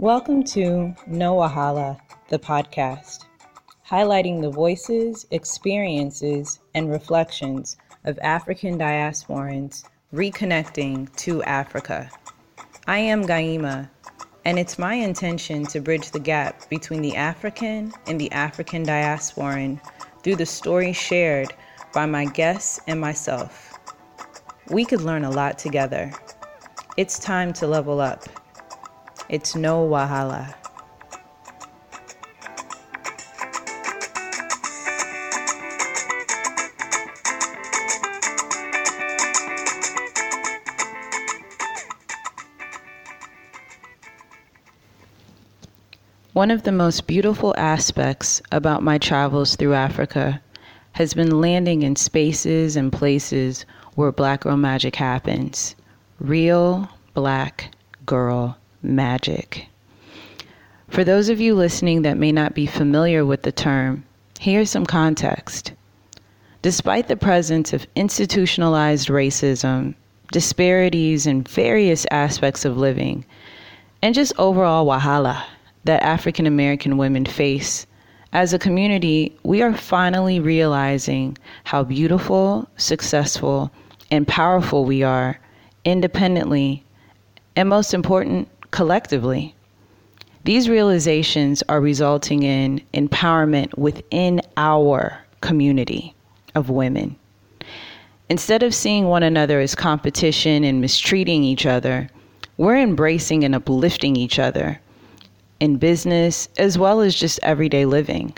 Welcome to No Wahala, the podcast, highlighting the voices, experiences, and reflections of African diasporans reconnecting to Africa. I am Gaima, and it's my intention to bridge the gap between the African and the African diasporan through the stories shared by my guests and myself. We could learn a lot together. It's time to level up. It's no wahala. One of the most beautiful aspects about my travels through Africa has been landing in spaces and places where Black Girl Magic happens. Real Black Girl Magic. For those of you listening that may not be familiar with the term, here's some context. Despite the presence of institutionalized racism, disparities in various aspects of living, and just overall wahala that African American women face, as a community, we are finally realizing how beautiful, successful, and powerful we are independently, and most important, collectively. These realizations are resulting in empowerment within our community of women. Instead of seeing one another as competition and mistreating each other, we're embracing and uplifting each other in business as well as just everyday living.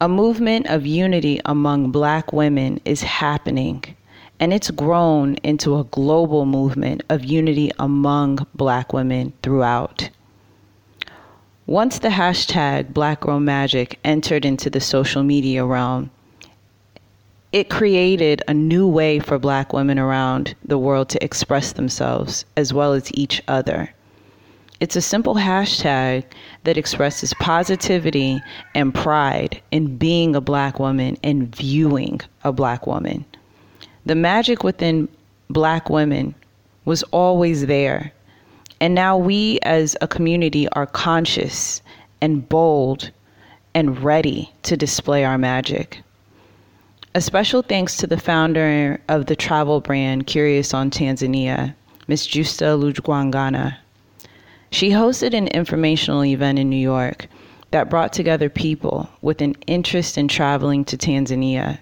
A movement of unity among black women is happening, and it's grown into a global movement of unity among black women throughout. Once the hashtag Black Girl Magic entered into the social media realm, it created a new way for black women around the world to express themselves as well as each other. It's a simple hashtag that expresses positivity and pride in being a black woman and viewing a black woman. The magic within black women was always there. And now we as a community are conscious and bold and ready to display our magic. A special thanks to the founder of the travel brand Curious on Tanzania, Ms. Justa Lujwangana. She hosted an informational event in New York that brought together people with an interest in traveling to Tanzania.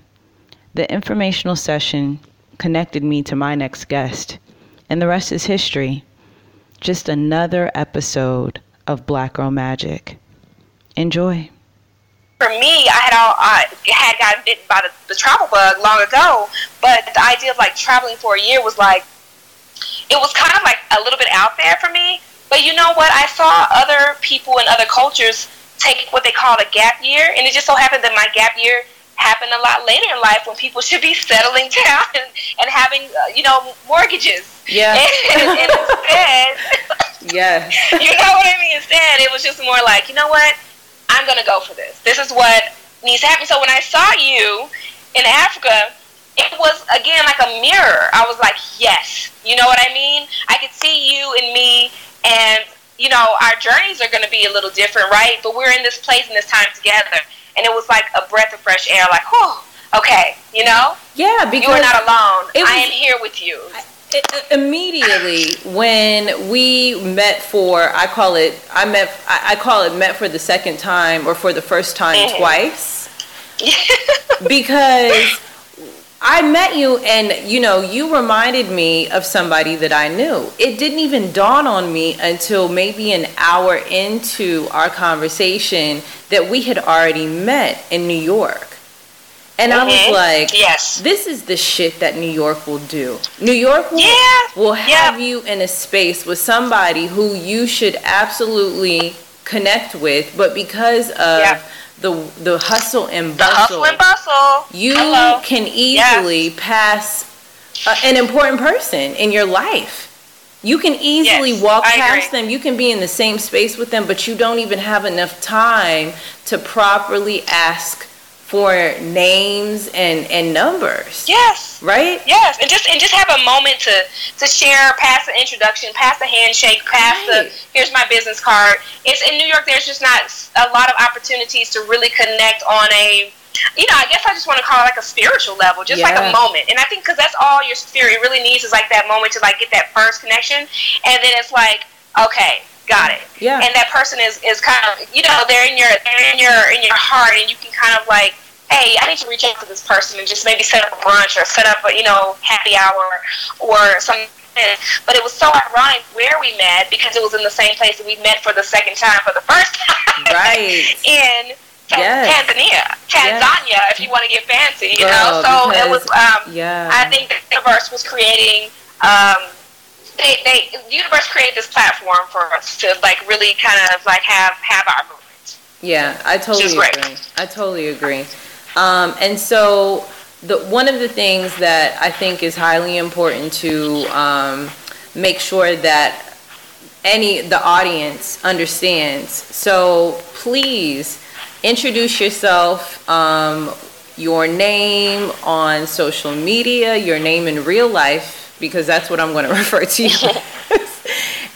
The informational session connected me to my next guest, and the rest is history. Just another episode of Black Girl Magic. Enjoy. For me, I had all I had gotten bitten by the, the travel bug long ago, but the idea of like traveling for a year was like it was kind of like a little bit out there for me but you know what? I saw other people in other cultures take what they call a gap year, and it just so happened that my gap year happened a lot later in life when people should be settling down and, and having, uh, you know, mortgages. Yeah. And, and, and instead, yes. you know what I mean? Instead, it was just more like, you know what? I'm going to go for this. This is what needs to happen. So when I saw you in Africa, it was again like a mirror. I was like, yes. You know what I mean? I could see you and me and you know our journeys are going to be a little different right but we're in this place and this time together and it was like a breath of fresh air like oh okay you know? Yeah because you are not alone. was, i am here with you. It, immediately when we met for i call it i met I, I, call it met for the second time or for the first time mm-hmm. twice. Because I met you and you know, you reminded me of somebody that I knew. It didn't even dawn on me until maybe an hour into our conversation that we had already met in New York. And mm-hmm. I was mm-hmm. like, yes. this is the shit that New York will do. New York will, yeah. will have you in a space with somebody who you should absolutely connect with, but because of the the hustle and bustle, the hustle and bustle. you Hello. can easily yes. pass uh, an important person in your life. You can easily yes, walk I past agree. them. You can be in the same space with them, but you don't even have enough time to properly ask for names and and numbers. Yes. Right. Yes, and just and just have a moment to to share, pass the introduction, pass the handshake, pass right. the here's my business card. It's in New York. There's just not a lot of opportunities to really connect on a you know, I guess I just want to call it like a spiritual level, just yeah. like a moment. And I think because that's all your spirit really needs is like that moment to like get that first connection, and then it's like, okay, got it. Yeah. And that person is is kind of you know they're in your they're in your in your heart, and you can kind of like. Hey, I need to reach out to this person and just maybe set up a brunch or set up a you know happy hour or something but it was so ironic where we met because it was in the same place that we met for the second time for the first time. Right. in yes. Tanzania, Tanzania, yes. if you want to get fancy, you Girl, know. So it was. Um, yeah. I think the universe was creating. Um, they, they, the universe created this platform for us to like really kind of like have have our movement. Yeah, I totally agree. I totally agree. Um, and so the one of the things that I think is highly important to um, make sure that any the audience understands. So please introduce yourself, um, your name on social media, your name in real life, because that's what I'm going to refer to you.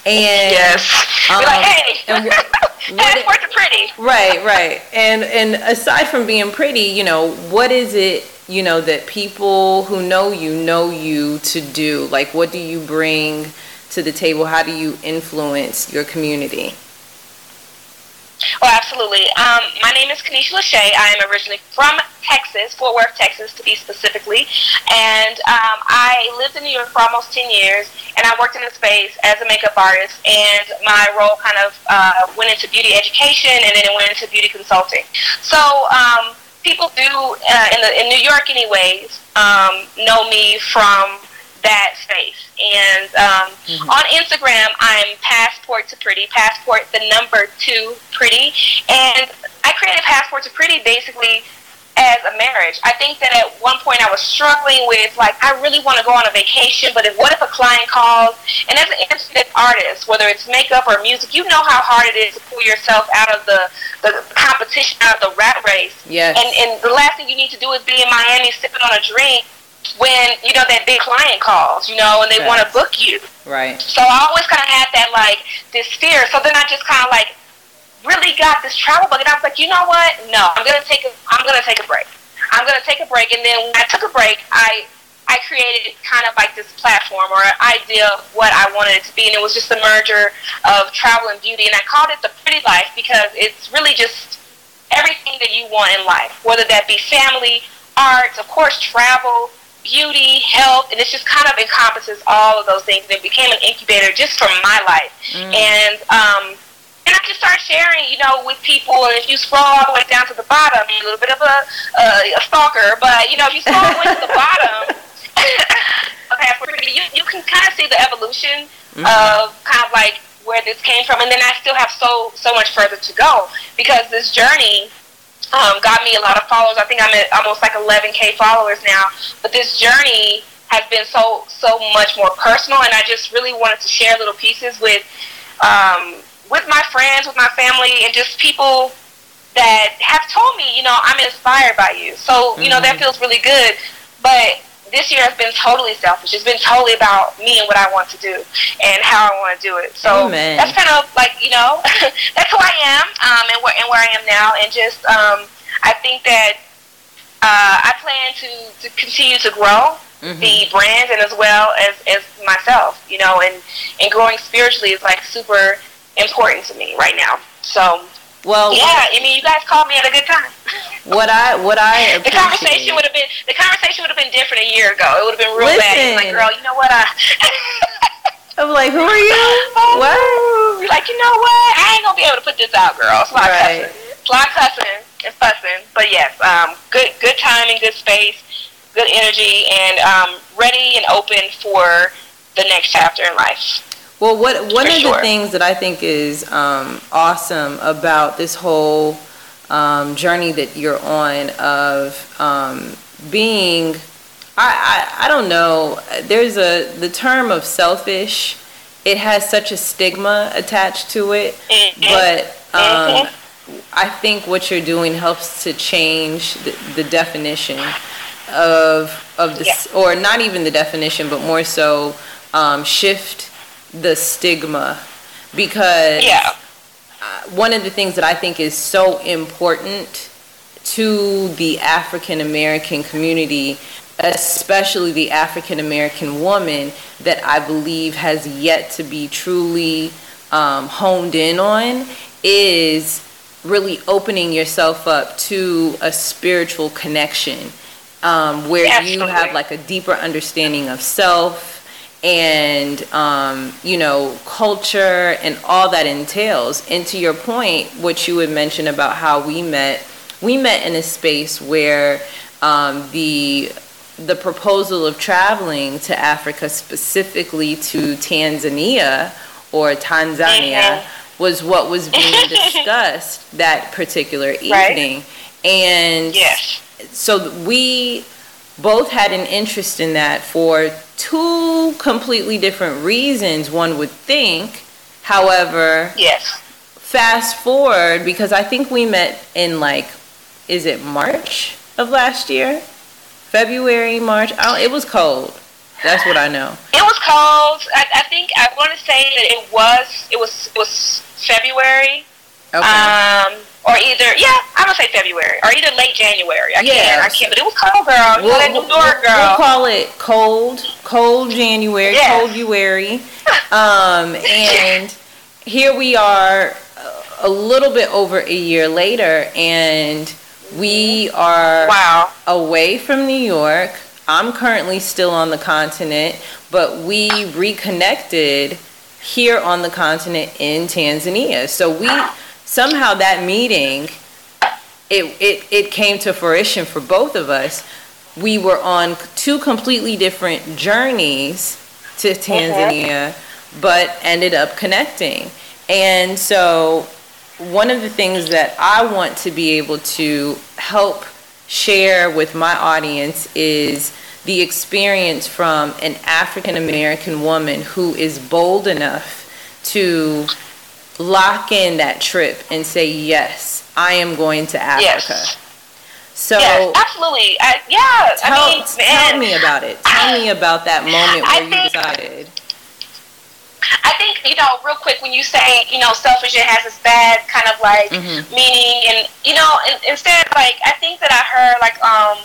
and yes, um, like, hey, and what, what it, pretty. Right, right. And and aside from being pretty, you know, what is it? You know that people who know you know you to do. Like, what do you bring to the table? How do you influence your community? Oh, absolutely. Um, my name is Kanisha Lachey. I am originally from Texas, Fort Worth, Texas, to be specifically. And um, I lived in New York for almost 10 years, and I worked in the space as a makeup artist. And my role kind of uh, went into beauty education, and then it went into beauty consulting. So um, people do, uh, in, the, in New York anyways, um, know me from that space. And um, mm-hmm. on Instagram, I'm Passport to Pretty, Passport the number two Pretty. And I created Passport to Pretty basically as a marriage. I think that at one point I was struggling with like I really want to go on a vacation, but if, what if a client calls? And as an independent artist, whether it's makeup or music, you know how hard it is to pull yourself out of the, the competition, out of the rat race. Yes. And and the last thing you need to do is be in Miami sipping on a drink when you know that big client calls, you know, and they want to book you. Right. So I always kind of had that like this fear. So then I just kind of like really got this travel bug, and I was like, you know what? No, I'm gonna take a I'm gonna take a break. I'm gonna take a break, and then when I took a break, I I created kind of like this platform or an idea of what I wanted it to be, and it was just a merger of travel and beauty, and I called it the Pretty Life because it's really just everything that you want in life, whether that be family, arts, of course, travel, beauty, health, and it just kind of encompasses all of those things. And it became an incubator just for my life. Mm. And um, and I just started sharing, you know, with people. And if you scroll all the way down to the bottom, you're a little bit of a, uh, a stalker, but you know, if you scroll all the way to the bottom, okay, you you can kind of see the evolution mm-hmm. of kind of like where this came from, and then I still have so so much further to go because this journey um, got me a lot of followers. I think I'm at almost like 11k followers now. But this journey has been so so much more personal, and I just really wanted to share little pieces with um, with my friends, with my family, and just people that have told me, you know, I'm inspired by you. So you know that mm-hmm. feels really good. But this year has been totally selfish. It's been totally about me and what I want to do and how I want to do it. So Amen. that's kind of like you know, that's who I am um, and where and where I am now. And just um, I think that uh, I plan to to continue to grow mm-hmm. the brand and as well as as myself. You know, and and growing spiritually is like super important to me right now. So well, yeah, I mean, you guys called me at a good time. What I what I the conversation would have been the conversation would have been different a year ago. It would have been real Listen. bad. Like, girl, you know what? I I'm like, who are you? Oh, what? Like, you know what? I ain't gonna be able to put this out, girl. It's a lot right. cussing. It's a lot cussing and fussing. But yes, um, good good timing, good space, good energy, and um, ready and open for the next chapter in life. Well, what one For of sure. the things that I think is um, awesome about this whole um, journey that you're on of um, being, I, I I don't know. There's a the term of selfish. It has such a stigma attached to it, mm-hmm. but um, mm-hmm. I think what you're doing helps to change the, the definition of of this, yeah. or not even the definition, but more so um, shift the stigma because yeah. uh, one of the things that I think is so important to the African American community, especially the African American woman, that I believe has yet to be truly um, honed in on is really opening yourself up to a spiritual connection um, where Absolutely. you have like a deeper understanding of self and um, you know culture and all that entails and to your point what you would mention about how we met we met in a space where um, the the proposal of traveling to Africa specifically to Tanzania or Tanzania mm-hmm. was what was being discussed that particular evening right. and yes. so we both had an interest in that for two completely different reasons, one would think. However, yes. Fast forward because I think we met in like, is it March of last year? February, March. Oh, it was cold. That's what I know. It was cold. I, I think I want to say that it was. It was. It was February. Okay. Um, or either yeah, I'm gonna say February or either late January. I can't, I can't. But it was cold, girl. You we'll, know New York, girl. We'll call it cold, cold January, yes. cold January. um, and here we are, a little bit over a year later, and we are wow. away from New York. I'm currently still on the continent, but we reconnected here on the continent in Tanzania. So we somehow that meeting, it, it, it came to fruition for both of us. We were on two completely different journeys to Tanzania, but ended up connecting. And so, one of the things that I want to be able to help share with my audience is the experience from an African American woman who is bold enough to lock in that trip and say, yes, I am going to Africa. Yes. So yes, absolutely. I, yeah. Tell, I mean, tell me about it. Tell me about that moment where think, you decided. I think you know, real quick, when you say you know, selfish, it has this bad kind of like mm-hmm. meaning, and you know, instead, like I think that I heard like um,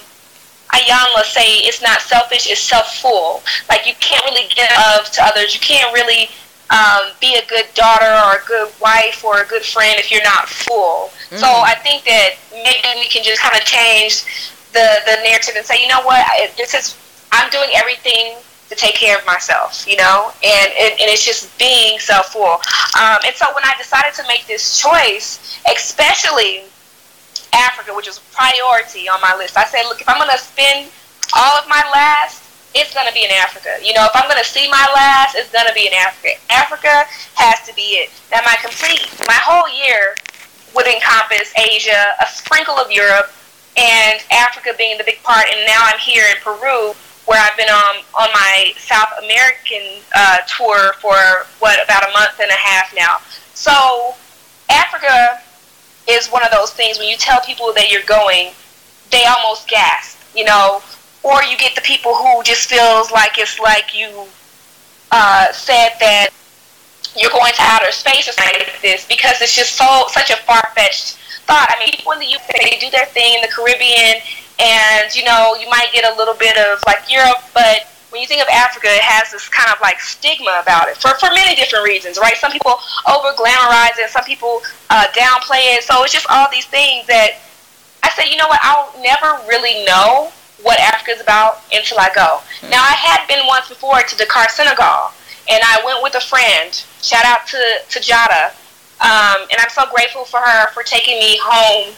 Iyanla say it's not selfish, it's self-full. Like you can't really give of to others. You can't really um, be a good daughter or a good wife or a good friend if you're not full. Mm-hmm. So I think that maybe we can just kind of change the the narrative and say, you know what, I, this is I'm doing everything to take care of myself, you know, and and, and it's just being self full. Um, and so when I decided to make this choice, especially Africa, which was a priority on my list, I said, look, if I'm going to spend all of my last it's to be in Africa. You know, if I'm to see my last, it's to be in Africa. Africa has to be it. Now, my complete, my whole year would encompass Asia, a sprinkle of Europe, and Africa being the big part. And now I'm here in Peru, where I've been on on my South American uh, tour for what about a month and a half now. So Africa is one of those things when you tell people that you're going, they almost gasp. You know, or you get the people who just feels like it's like you uh, said that you're going to outer space or something like this because it's just so such a far fetched thought. I mean, people in the UK they do their thing in the Caribbean, and you know you might get a little bit of like Europe, but when you think of Africa, it has this kind of like stigma about it for, for many different reasons, right? Some people over glamorize it, some people uh, downplay it. So it's just all these things that I say, you know what, I'll never really know what Africa is about until I go. Mm-hmm. Now, I had been once before to Dakar, Senegal, and I went with a friend. Shout out to, to Jada. Um, and I'm so grateful for her for taking me home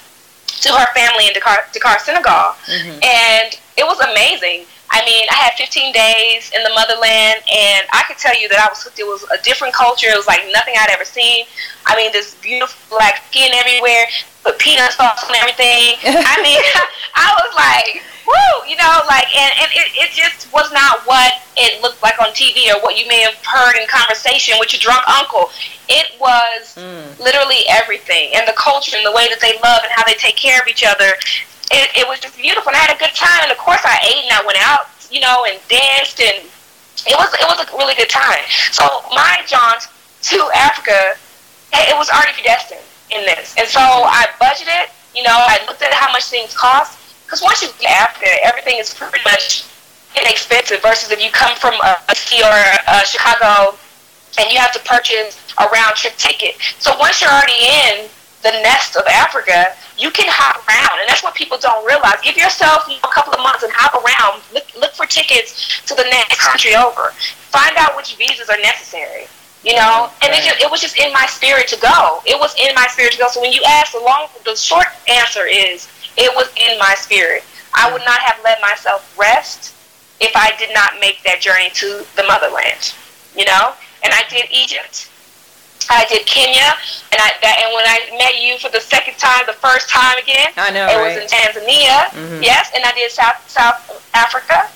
to her family in Dakar, Dakar Senegal. Mm-hmm. And it was amazing. I mean, I had 15 days in the motherland, and I could tell you that I was hooked. It was a different culture. It was like nothing I'd ever seen. I mean, this beautiful black skin everywhere, put peanut sauce on everything. I mean, I was like, woo, you know, like, and, and it, it just was not what it looked like on TV or what you may have heard in conversation with your drunk uncle. It was mm. literally everything, and the culture and the way that they love and how they take care of each other. It, it was just beautiful, and I had a good time. And of course, I ate and I went out, you know, and danced, and it was it was a really good time. So my jaunt to Africa, it was already predestined in this, and so I budgeted. You know, I looked at how much things cost because once you get Africa, everything is pretty much inexpensive versus if you come from a, city or a Chicago and you have to purchase a round trip ticket. So once you're already in the nest of Africa, you can hop around, and that's what people don't realize. Give yourself you know, a couple of months and hop around. Look, look for tickets to the next country over. Find out which visas are necessary. You know, and it, just, it was just in my spirit to go. It was in my spirit to go. So when you ask, the long, the short answer is it was in my spirit. I would not have let myself rest if I did not make that journey to the motherland. You know, and I did Egypt. I did Kenya, and I that, and when I met you for the second time, the first time again, I know, it right? was in Tanzania. Mm-hmm. Yes, and I did South South Africa,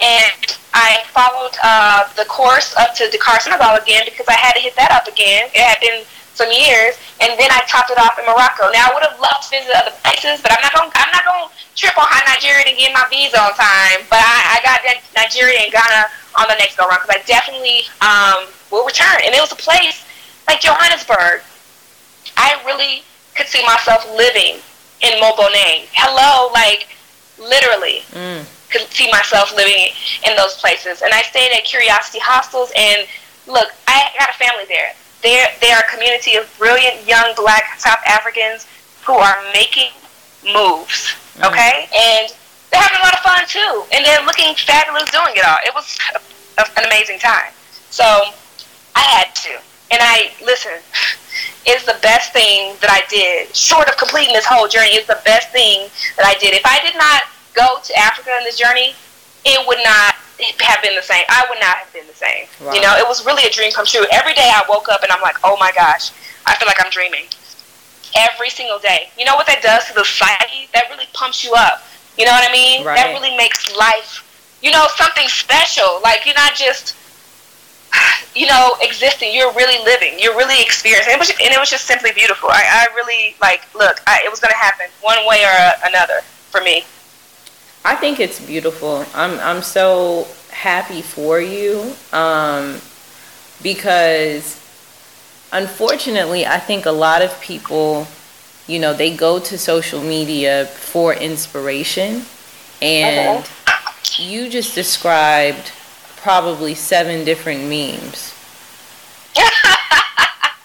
and I followed uh, the course up to Dakar, Senegal again because I had to hit that up again. It had been some years, and then I topped it off in Morocco. Now I would have loved to visit other places, but I'm not going. I'm not going to trip on how Nigeria to get my visa on time. But I, I got that Nigeria and Ghana on the next go round because I definitely um, will return. And it was a place like Johannesburg. I really could see myself living in Maboneng. Hello, like literally. Mm. Could see myself living in those places. And I stayed at Curiosity Hostels and look, I got a family there they're, they are a community of brilliant young black South Africans who are making moves, mm-hmm. okay? And they're having a lot of fun too. And they're looking fabulous doing it all. It was a, a, an amazing time. So I had to. And I, listen, it's the best thing that I did. Short of completing this whole journey, it's the best thing that I did. If I did not go to Africa on this journey, it would not have been the same. I would not have been the same. Wow. You know, it was really a dream come true. Every day I woke up and I'm like, oh my gosh, I feel like I'm dreaming. Every single day. You know what that does to the society? That really pumps you up. You know what I mean? Right. That really makes life, you know, something special. Like you're not just, you know, existing. You're really living. You're really experiencing. It was, and it was just simply beautiful. I, I really like. Look, I, it was going to happen one way or uh, another for me. I think it's beautiful. I'm I'm so happy for you um, because unfortunately, I think a lot of people, you know, they go to social media for inspiration, and uh-huh. you just described probably seven different memes.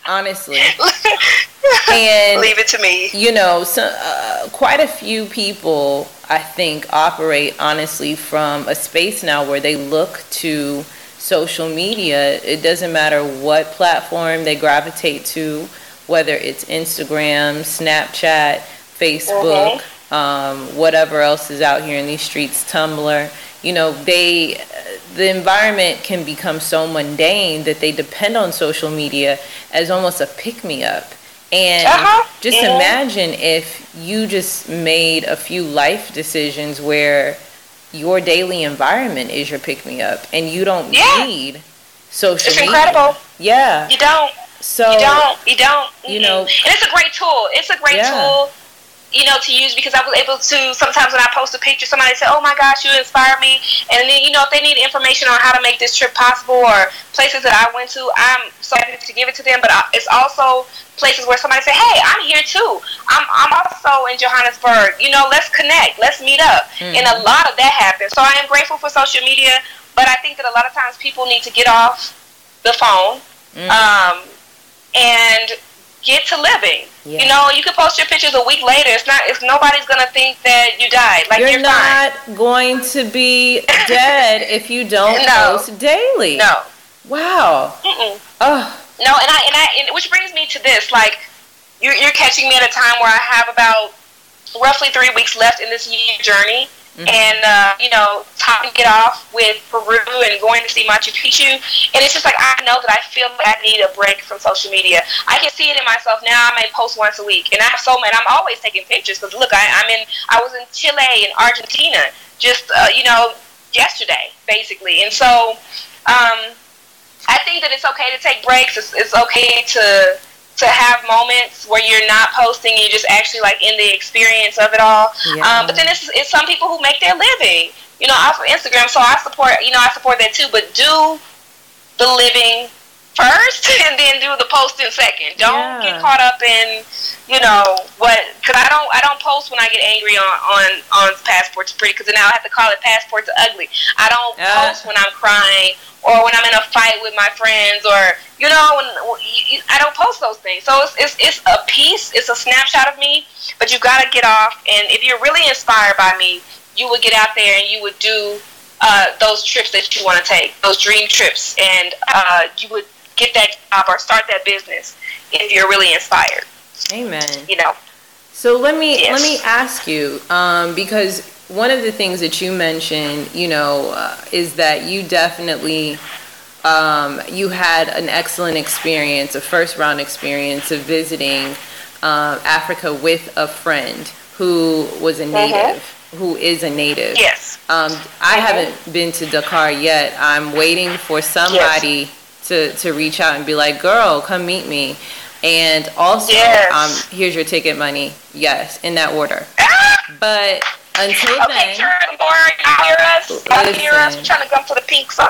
Honestly. and leave it to me. You know, so, uh, quite a few people, I think, operate honestly from a space now where they look to social media. It doesn't matter what platform they gravitate to, whether it's Instagram, Snapchat, Facebook, mm-hmm. um, whatever else is out here in these streets, Tumblr. You know, they the environment can become so mundane that they depend on social media as almost a pick me up and uh-huh. just mm-hmm. imagine if you just made a few life decisions where your daily environment is your pick me up and you don't yeah. need social media. it's media. incredible. Yeah. You don't. So you don't. You don't. You know, and it's a great tool. It's a great yeah. tool you know, to use because I was able to sometimes when I post a picture, somebody say, "Oh my gosh, you inspired me," and then you know, if they need information on how to make this trip possible or places that I went to, I'm so happy to give it to them. But it's also places where somebody say, "Hey, I'm here too. I'm I'm also in Johannesburg. You know, let's connect, let's meet up." Mm-hmm. And a lot of that happens. So I am grateful for social media, but I think that a lot of times people need to get off the phone mm-hmm. um, and get to living. Yeah. You know, you can post your pictures a week later. It's not. If nobody's gonna think that you died. Like you're, you're not fine. going to be dead if you don't no. post daily. No. Wow. Mm-mm. Oh. No, and I and I and which brings me to this. Like, you're you're catching me at a time where I have about roughly three weeks left in this year journey Mm-hmm. and uh, you know, topping it off with Peru and going to see Machu Picchu. And it's just like I know that I feel like I need a break from social media. I can see it in myself now. I may post once a week, and I have so many. I'm always taking pictures because look, I, I'm in. I was in Chile and Argentina just uh, you know yesterday, basically. And so um, I think that it's okay to take breaks. It's, it's okay to to have moments where you're not posting, you're just actually like in the experience of it all. Yeah. Um, but then it's, it's some people who make their living, you know, off of Instagram. So I support, you know, I support that too. But do the living first and then do the posting second. Don't yeah. get caught up in, you know, what because I don't I don't post when I get angry on on on passports pretty because now I have to call it passports ugly. I don't post when I'm crying or when I'm in a fight with my friends or you know when, I don't post those things. So it's, it's it's a piece, it's a snapshot of me, but you got to get off and if you're really inspired by me, you would get out there and you would do uh, those trips that you want to take, those dream trips, and uh, you would get that job or start that business if you're really inspired. Amen. You know. So let me yes. let me ask you um, because one of the things that you mentioned, you know, uh, is that you definitely um, you had an excellent experience, a first round experience of visiting uh, Africa with a friend who was a mm-hmm. native. Mm-hmm who is a native. Yes. Um, I mm-hmm. haven't been to Dakar yet. I'm waiting for somebody yes to, to reach out and be like, girl, come meet me. And also, yes. um, here's your ticket money. Yes, in that order. but until okay, then, turn boring. Hear us. Listen, hear us. We're trying to come to the pink zone.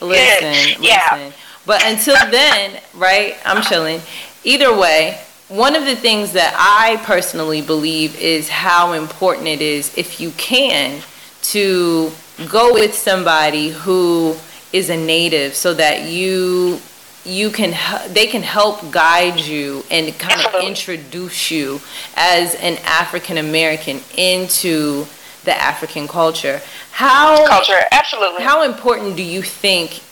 Listen, yeah. listen. But until then, right? I'm chilling. Either way, one of the things that I personally believe is how important it is, if you can, to go with somebody who is a native so that you you can they can help guide you and kind of introduce you as an African American into the African culture. How culture absolutely. How important do you think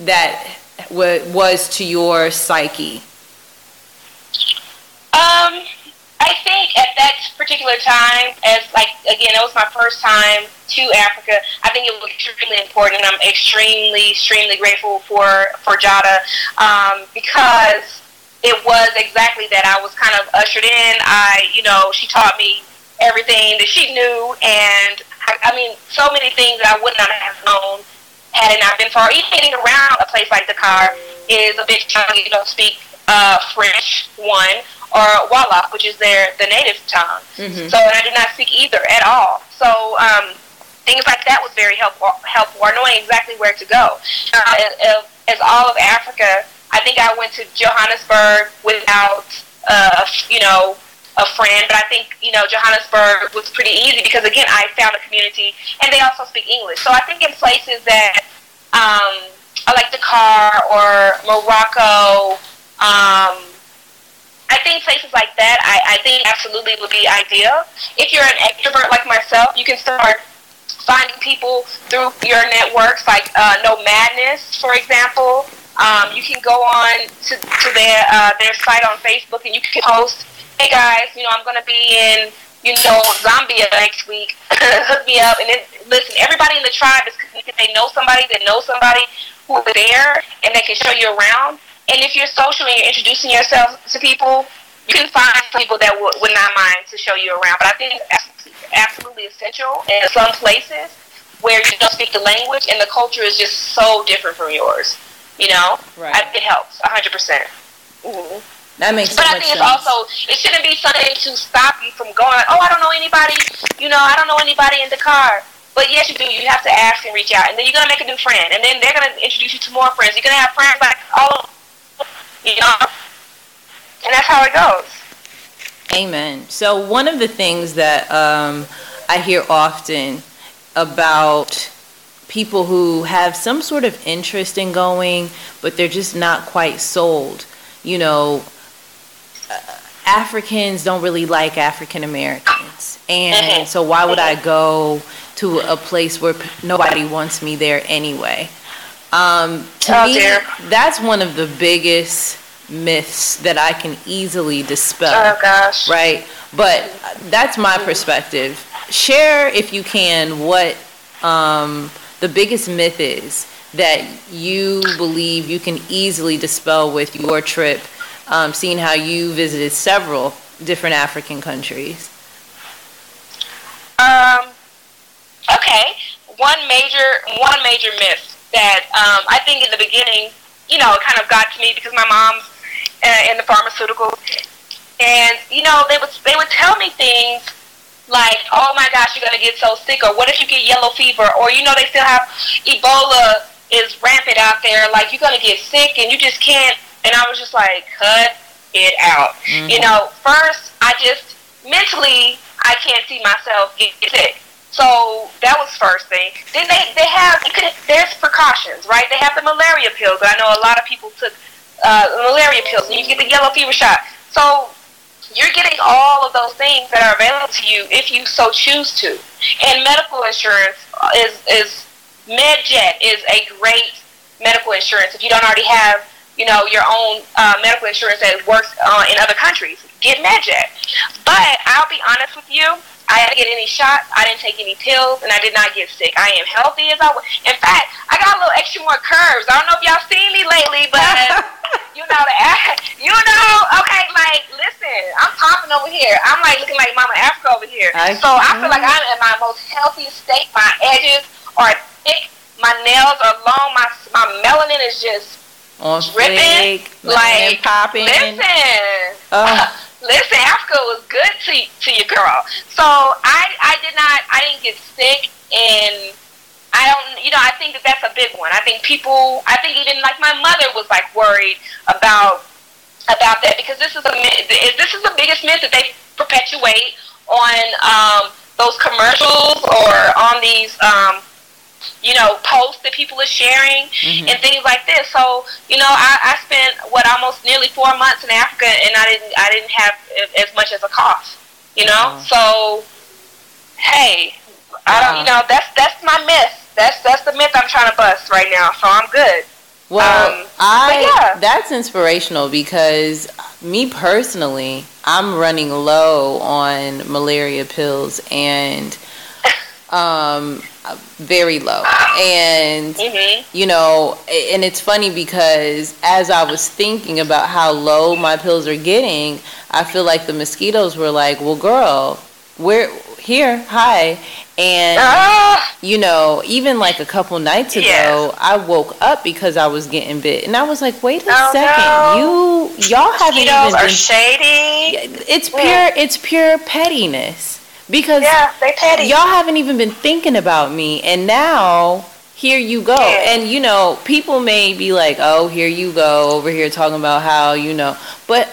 that was to your psyche? Um I think at that particular time, as like again, it was my first time to Africa. I think it was extremely important, and I'm extremely, extremely grateful for for Jada um, because it was exactly that. I was kind of ushered in. I, you know, she taught me everything that she knew, and I, I mean, so many things that I would not have known had it not been for. Even getting around a place like Dakar is a bit challenging. You don't speak uh, French, one or Wolof, which is their the native tongue. Mm-hmm. So, and I did not speak either at all. So, um, things like that was very helpful, helpful, or knowing exactly where to go. Uh, as, as all of Africa, I think I went to Johannesburg without, uh, you know, a friend, but I think you know Johannesburg was pretty easy because again I found a community and they also speak English. So I think in places that um, I like Dakar or Morocco, um, I think places like that, I, I think absolutely would be ideal. If you're an extrovert like myself, you can start finding people through your networks, like uh, Nomadness, for example. Um, you can go on to, to their uh, their site on Facebook and you can post, "Hey guys, you know I'm going to be in you know Zambia next week. Hook me up." And then listen, everybody in the tribe is. They know somebody that knows somebody who there, and they can show you around. And if you're social and you're introducing yourself to people, you can find people that would, would not mind to show you around. But I think it's absolutely essential in some places where you don't speak the language and the culture is just so different from yours. You know, right. I, it helps 100. percent mm-hmm. That makes. Sense. But I think it's also it shouldn't be something to stop you from going. Oh, I don't know anybody. You know, I don't know anybody in Dakar. But yes, you do. You have to ask and reach out, and then you're gonna make a new friend, and then they're gonna introduce you to more friends. You're gonna have friends like all you know, and that's how it goes. Amen. So one of the things that um, I hear often about people who have some sort of interest in going, but they're just not quite sold. You know, uh, Africans don't really like African Americans. And mm-hmm. so why would I go to a place where nobody wants me there anyway? Um, to oh, me, dear. that's one of the biggest myths that I can easily dispel. Oh gosh. Right? But that's my perspective. Share, if you can, what um, the biggest myth is that you believe you can easily dispel with your trip, um, seeing how you visited several different African countries. Um, okay. One major one major myth that um, I think in the beginning, you know, it kind of got to me because my mom's uh, in the pharmaceuticals, and you know, they would they would tell me things like, "Oh my gosh, you're gonna get so sick," or "What if you get yellow fever?" or you know, they still have Ebola is rampant out there. Like you're gonna get sick and you just can't. And I was just like, cut it out. Mm-hmm. You know, first I just mentally I can't see myself get sick. So that was first thing. Then they they have there's precautions, right? They have the malaria pills. I know a lot of people took uh, malaria pills, and you get the yellow fever shot. So you're getting all of those things that are available to you if you so choose to. And medical insurance is is MedJet is a great medical insurance. If you don't already have, you know, your own uh, medical insurance that works uh, in other countries, get MedJet. But I'll be honest with you, I didn't get any shots. I didn't take any pills, and I did not get sick. I am healthy as I was. In fact, I got a little extra more curves. I don't know if y'all seen me lately, but you know the you know. Okay, like listen, I'm popping over here. I'm like looking like Mama Africa over here. I so I feel like I'm in my most healthiest state. My edges are thick. My nails are long. My my melanin is just on dripping. like popping. Listen. Oh. Listen, Africa was good to to your girl. So I I did not I didn't get sick and I don't you know I think that that's a big one. I think people I think even like my mother was like worried about about that because this is a this is the biggest myth that they perpetuate on um, those commercials or on these um, you know, posts that people are sharing mm-hmm. and things like this. So, you know, I, I spent what almost nearly four months in Africa, and I didn't I didn't have as much as a cost. You know, so hey, I don't. You know, that's that's my myth. That's that's the myth I'm trying to bust right now. So I'm good. Well, um, I yeah. that's inspirational because me personally, I'm running low on malaria pills and um very low and mm-hmm. you know and it's funny because as i was thinking about how low my pills are getting i feel like the mosquitoes were like well girl we're here hi and ah! you know even like a couple nights ago yeah. i woke up because i was getting bit and i was like wait a oh, second no. you y'all haven't even been shady it's pure mm. it's pure pettiness because yeah, they petty. Y'all haven't even been thinking about me, and now here you go. Yeah. And you know, people may be like, "Oh, here you go over here talking about how you know," but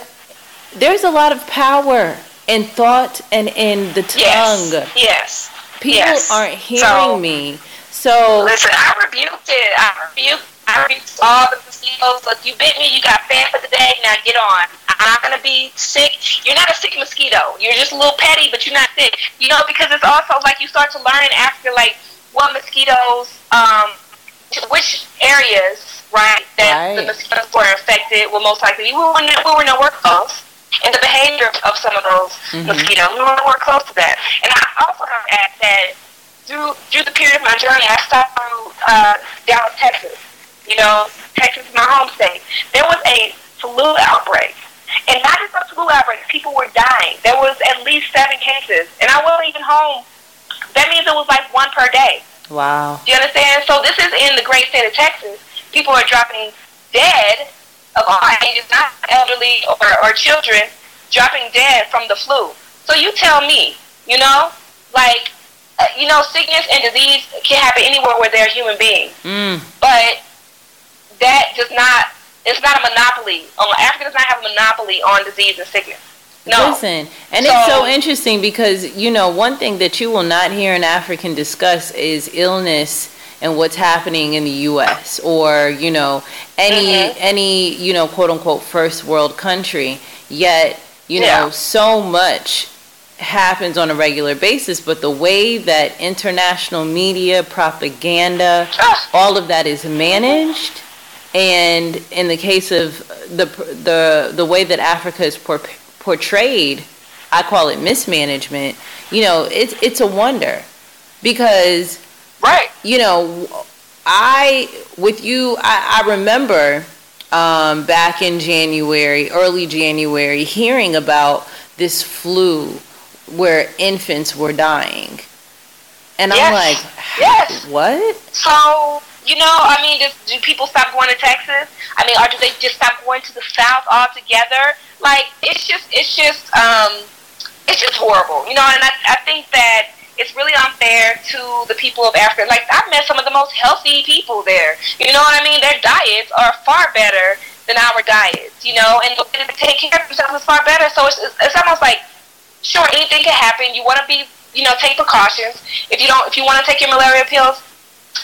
there's a lot of power in thought and in the tongue. Yes. yes. People yes. aren't hearing so, me. So listen, I rebuked it. I rebuked. I rebuked all the mosquitoes. Look, you bit me. You got fed for the day. Now get on. I'm not gonna be sick. You're not a sick mosquito. You're just a little petty, but you're not sick. You know, because it's also like you start to learn after like what mosquitoes, um, which areas, right, that right. the mosquitoes were infected will most likely. We were we were nowhere close. And the behavior of some of those mm-hmm. mosquitoes, we were nowhere close to that. And I also have to add that through through the period of my journey, I stopped through uh, Dallas, Texas. You know, Texas is my home state. There was a flu outbreak and not just of flu outbreaks, people were dying. There was at least seven cases. And I wasn't even home. That means it was like one per day. Wow. Do you understand? So this is in the great state of Texas. People are dropping dead of all ages, not elderly or, or children, dropping dead from the flu. So you tell me, you know, like, uh, you know, sickness and disease can happen anywhere where there's human beings. Mm. But that does not it's not a monopoly. Um, Africa does not have a monopoly on disease and sickness. No. Listen, and so, it's so interesting because you know one thing that you will not hear an African discuss is illness and what's happening in the U.S. or you know any mm-hmm. any you know quote unquote first world country. Yet you know so much happens on a regular basis, but the way that international media, propaganda, ah. all of that is managed and in the case of the the the way that Africa is por- portrayed, I call it mismanagement. You know, it's it's a wonder because right. You know, I with you, I, I remember um, back in January, early January, hearing about this flu where infants were dying. And yes. I'm like, yes, what? So you know, I mean, just, do people stop going to Texas? I mean, or do they just stop going to the South altogether? Like, it's just, it's just, um, it's just horrible, you know. And I, I think that it's really unfair to the people of Africa. Like, I've met some of the most healthy people there. You know what I mean? Their diets are far better than our diets, you know, and they take care of themselves is far better. So it's, it's almost like, sure, anything can happen. You want to be, you know, take precautions. If you don't, if you want to take your malaria pills,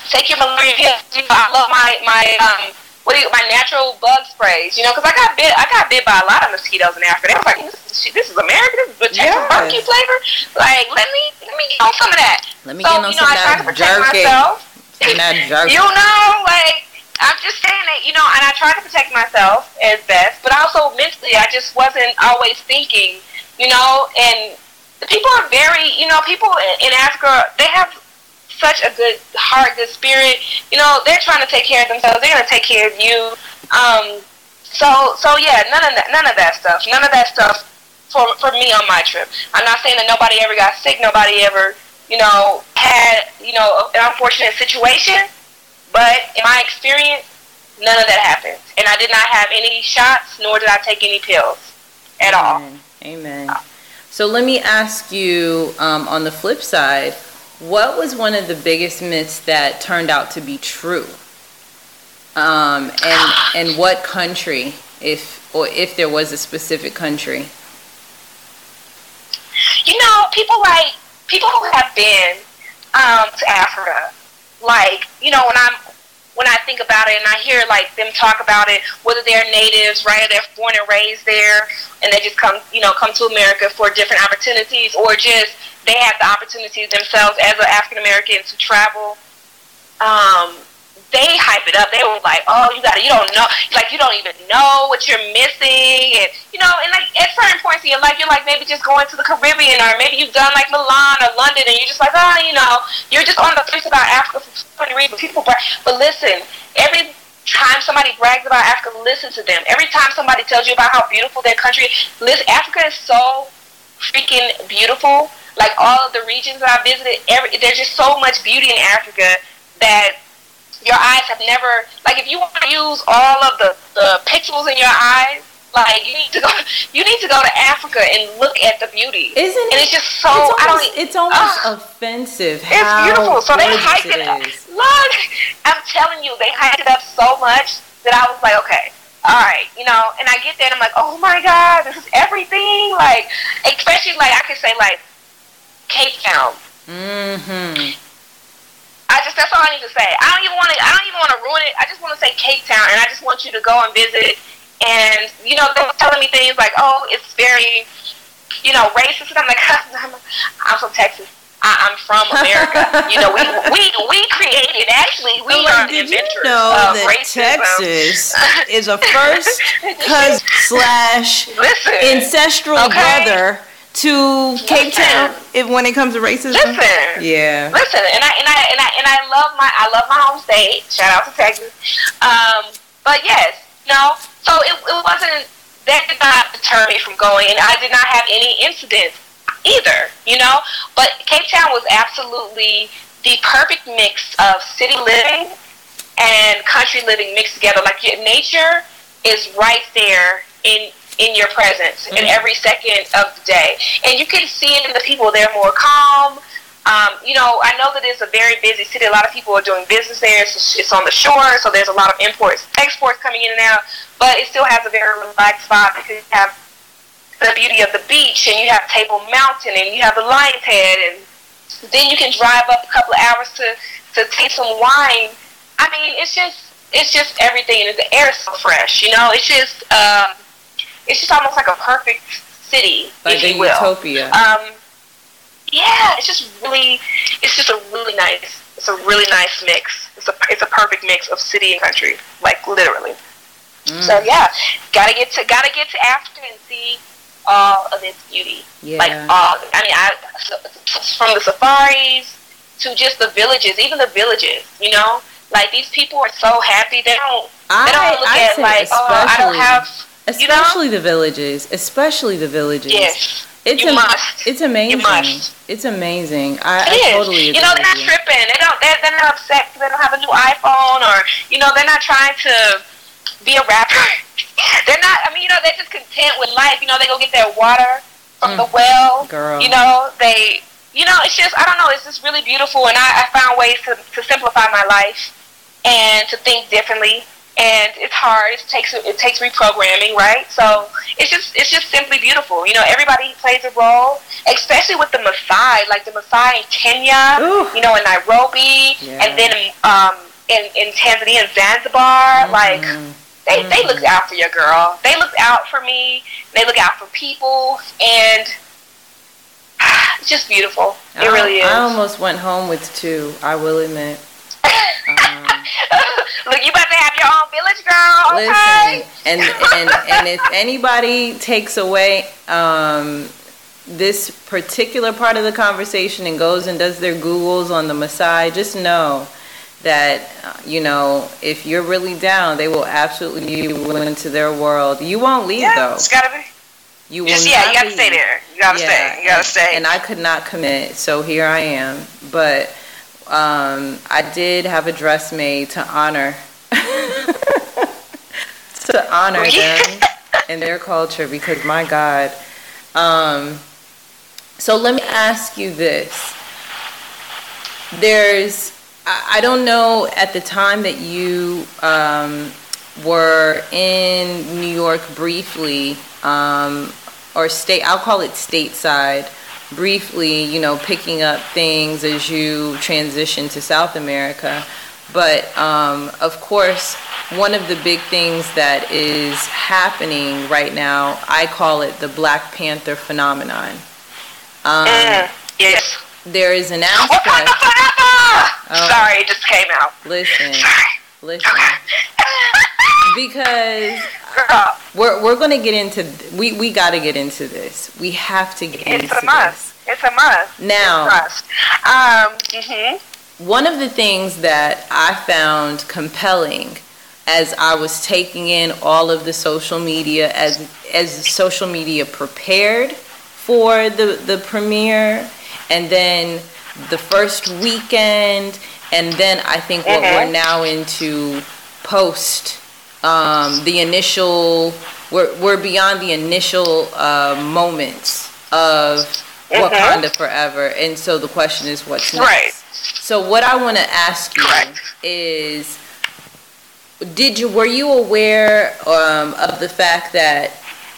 take your malaria pills. You know, I love my my um what do you, my natural bug sprays. You know, because I got bit I got bit by a lot of mosquitoes in Africa. They was like, this, this is American. This is the yes. barbecue flavor. Like, let me let me get on some of that. Let me so, get on you know, some of that jerky. that jerky. you know, like. I'm just saying that, you know, and I try to protect myself as best, but also mentally, I just wasn't always thinking, you know, and people are very, you know, people in Africa, they have such a good heart, good spirit. You know, they're trying to take care of themselves. They're gonna take care of you. Um, so so yeah, none of that, none of that stuff, none of that stuff for for me on my trip. I'm not saying that nobody ever got sick, nobody ever you know had you know an unfortunate situation, but in my experience, none of that happened, and I did not have any shots, nor did I take any pills at Amen. all. Amen. So let me ask you um, on the flip side what was one of the biggest myths that turned out to be true? Um, and and what country, if or if there was a specific country? You know, people like people who have been um, to Africa, like you know, when I'm when I think about it and I hear like them talk about it, whether they're natives, right, or they're born and raised there, and they just come, you know, come to America for different opportunities, or just they have the opportunity themselves as an African American to travel. Um, they hype it up. They were like, "Oh, you got to, you don't know, like you don't even know what you're missing," and you know, and like at certain points in your life, you're like maybe just going to the Caribbean, or maybe you've done like Milan or London, and you're just like, oh, you know, you're just on the place about Africa for some reason. People, brag. but listen, every time somebody brags about Africa, listen to them. Every time somebody tells you about how beautiful their country, listen, Africa is so freaking beautiful like all of the regions that I visited, every, there's just so much beauty in Africa that your eyes have never like if you want to use all of the, the pixels in your eyes like you need to go you need to go to Africa and look at the beauty. Isn't it? And it's just so it's almost, I don't it's almost uh, offensive. It's beautiful. So they hyped it, it up. Look, I'm telling you, they hyped it up so much that I was like, okay, all right, you know, and I get there and I'm like, oh my god, this is everything. Like, especially like I could say like Cape Town. Mm-hmm. I just that's all I need to say. I don't even want to. I don't even want to ruin it. I just want to say Cape Town, and I just want you to go and visit. And you know, they were telling me things like, "Oh, it's very, you know, racist." And I'm like, I'm, I'm from Texas. I, am from America. you know, we we we created. Actually, we like, are the inventors you know of that racism. Texas is a first cousin slash Listen, ancestral okay? brother to Cape Town if, when it comes to racism? Listen, yeah. Listen, and I and I and I and I love my I love my home state. Shout out to Texas. Um, but yes, no. So it, it wasn't that did not deter me from going, and I did not have any incidents either. You know, but Cape Town was absolutely the perfect mix of city living and country living mixed together. Like nature is right there in in your presence mm-hmm. in every second of the day. And you can see it in the people. They're more calm. Um, you know, I know that it's a very busy city. A lot of people are doing business there. It's, it's on the shore, so there's a lot of imports, exports coming in and out. But it still has a very relaxed vibe because you have the beauty of the beach, and you have Table Mountain, and you have the Lion's Head, and then you can drive up a couple of hours to to taste some wine. I mean, it's just it's just everything, and the air is so fresh. You know, it's just. Um, it's just almost like a perfect city, like if you will. utopia. Um, yeah, it's just really, it's just a really nice, it's a really nice mix. It's a, it's a perfect mix of city and country, like literally. Mm. So yeah, gotta get to, gotta get to Africa and see all of its beauty. Yeah. Like all, I mean, I from the safaris to just the villages, even the villages, you know, like these people are so happy. They don't, I, they don't look I at like, oh, I don't have Especially you know? the villages. Especially the villages. Yes. It's you am- must. It's amazing. You must. It's amazing. I, It I totally agree you know, they're not tripping. They don't. They're, they're not upset because they don't have a new iPhone, or you know, they're not trying to be a rapper. they're not. I mean, you know, they're just content with life. You know, they go get their water from the well. Mm. Girl. You know, they. You know, it's just I don't know. It's just really beautiful, and I, I found ways to to simplify my life and to think differently. And it's hard. It takes it takes reprogramming, right? So it's just it's just simply beautiful. You know, everybody plays a role, especially with the Maasai, like the Maasai in Kenya, Ooh. you know, in Nairobi, Yeah. and then um, in in Tanzania and Zanzibar. Like Mhm. they they looked out for your girl. They looked out for me. They look out for people, and it's just beautiful. It I- really is. I almost went home with two. I will admit. Um, Look, you about to have your own village, girl. Okay. Listen, and and and if anybody takes away um, this particular part of the conversation and goes and does their googles on the Maasai, just know that uh, you know if you're really down, they will absolutely lead you into their world. You won't leave yeah, though. it's gotta be. You will Just yeah, you gotta stay there. You gotta stay. You gotta and- stay. And I could not commit, so here I am. But um, I did have a dress made to honor. To honor them and their culture because my God. Um, so let me ask you this: There's, I, don't know, at the time that you um, were in New York briefly, um, or state, I'll call it stateside, briefly, you know, picking up things as you transition to South America. But um, of course, one of the big things that is happening right now, I call it the Black Panther phenomenon. Um, Mm, yes. there is an aspect. Oh. Sorry, it just came out. Listen, Sorry. Listen, because Girl, we're we're gonna get into we we got to get into this. We have to get it's into a must. It's a must. this now. Must. Um. Mhm. One of the things that I found compelling as I was taking in all of the social media as as social media prepared for the the premiere and then the first weekend and then I think what Mhm. we're now into post um, the initial we're, we're beyond the initial uh, moments of. Wakanda Forever and so the question is what's next Right. so what I want to ask you Correct. is, did you were you aware um, of the fact that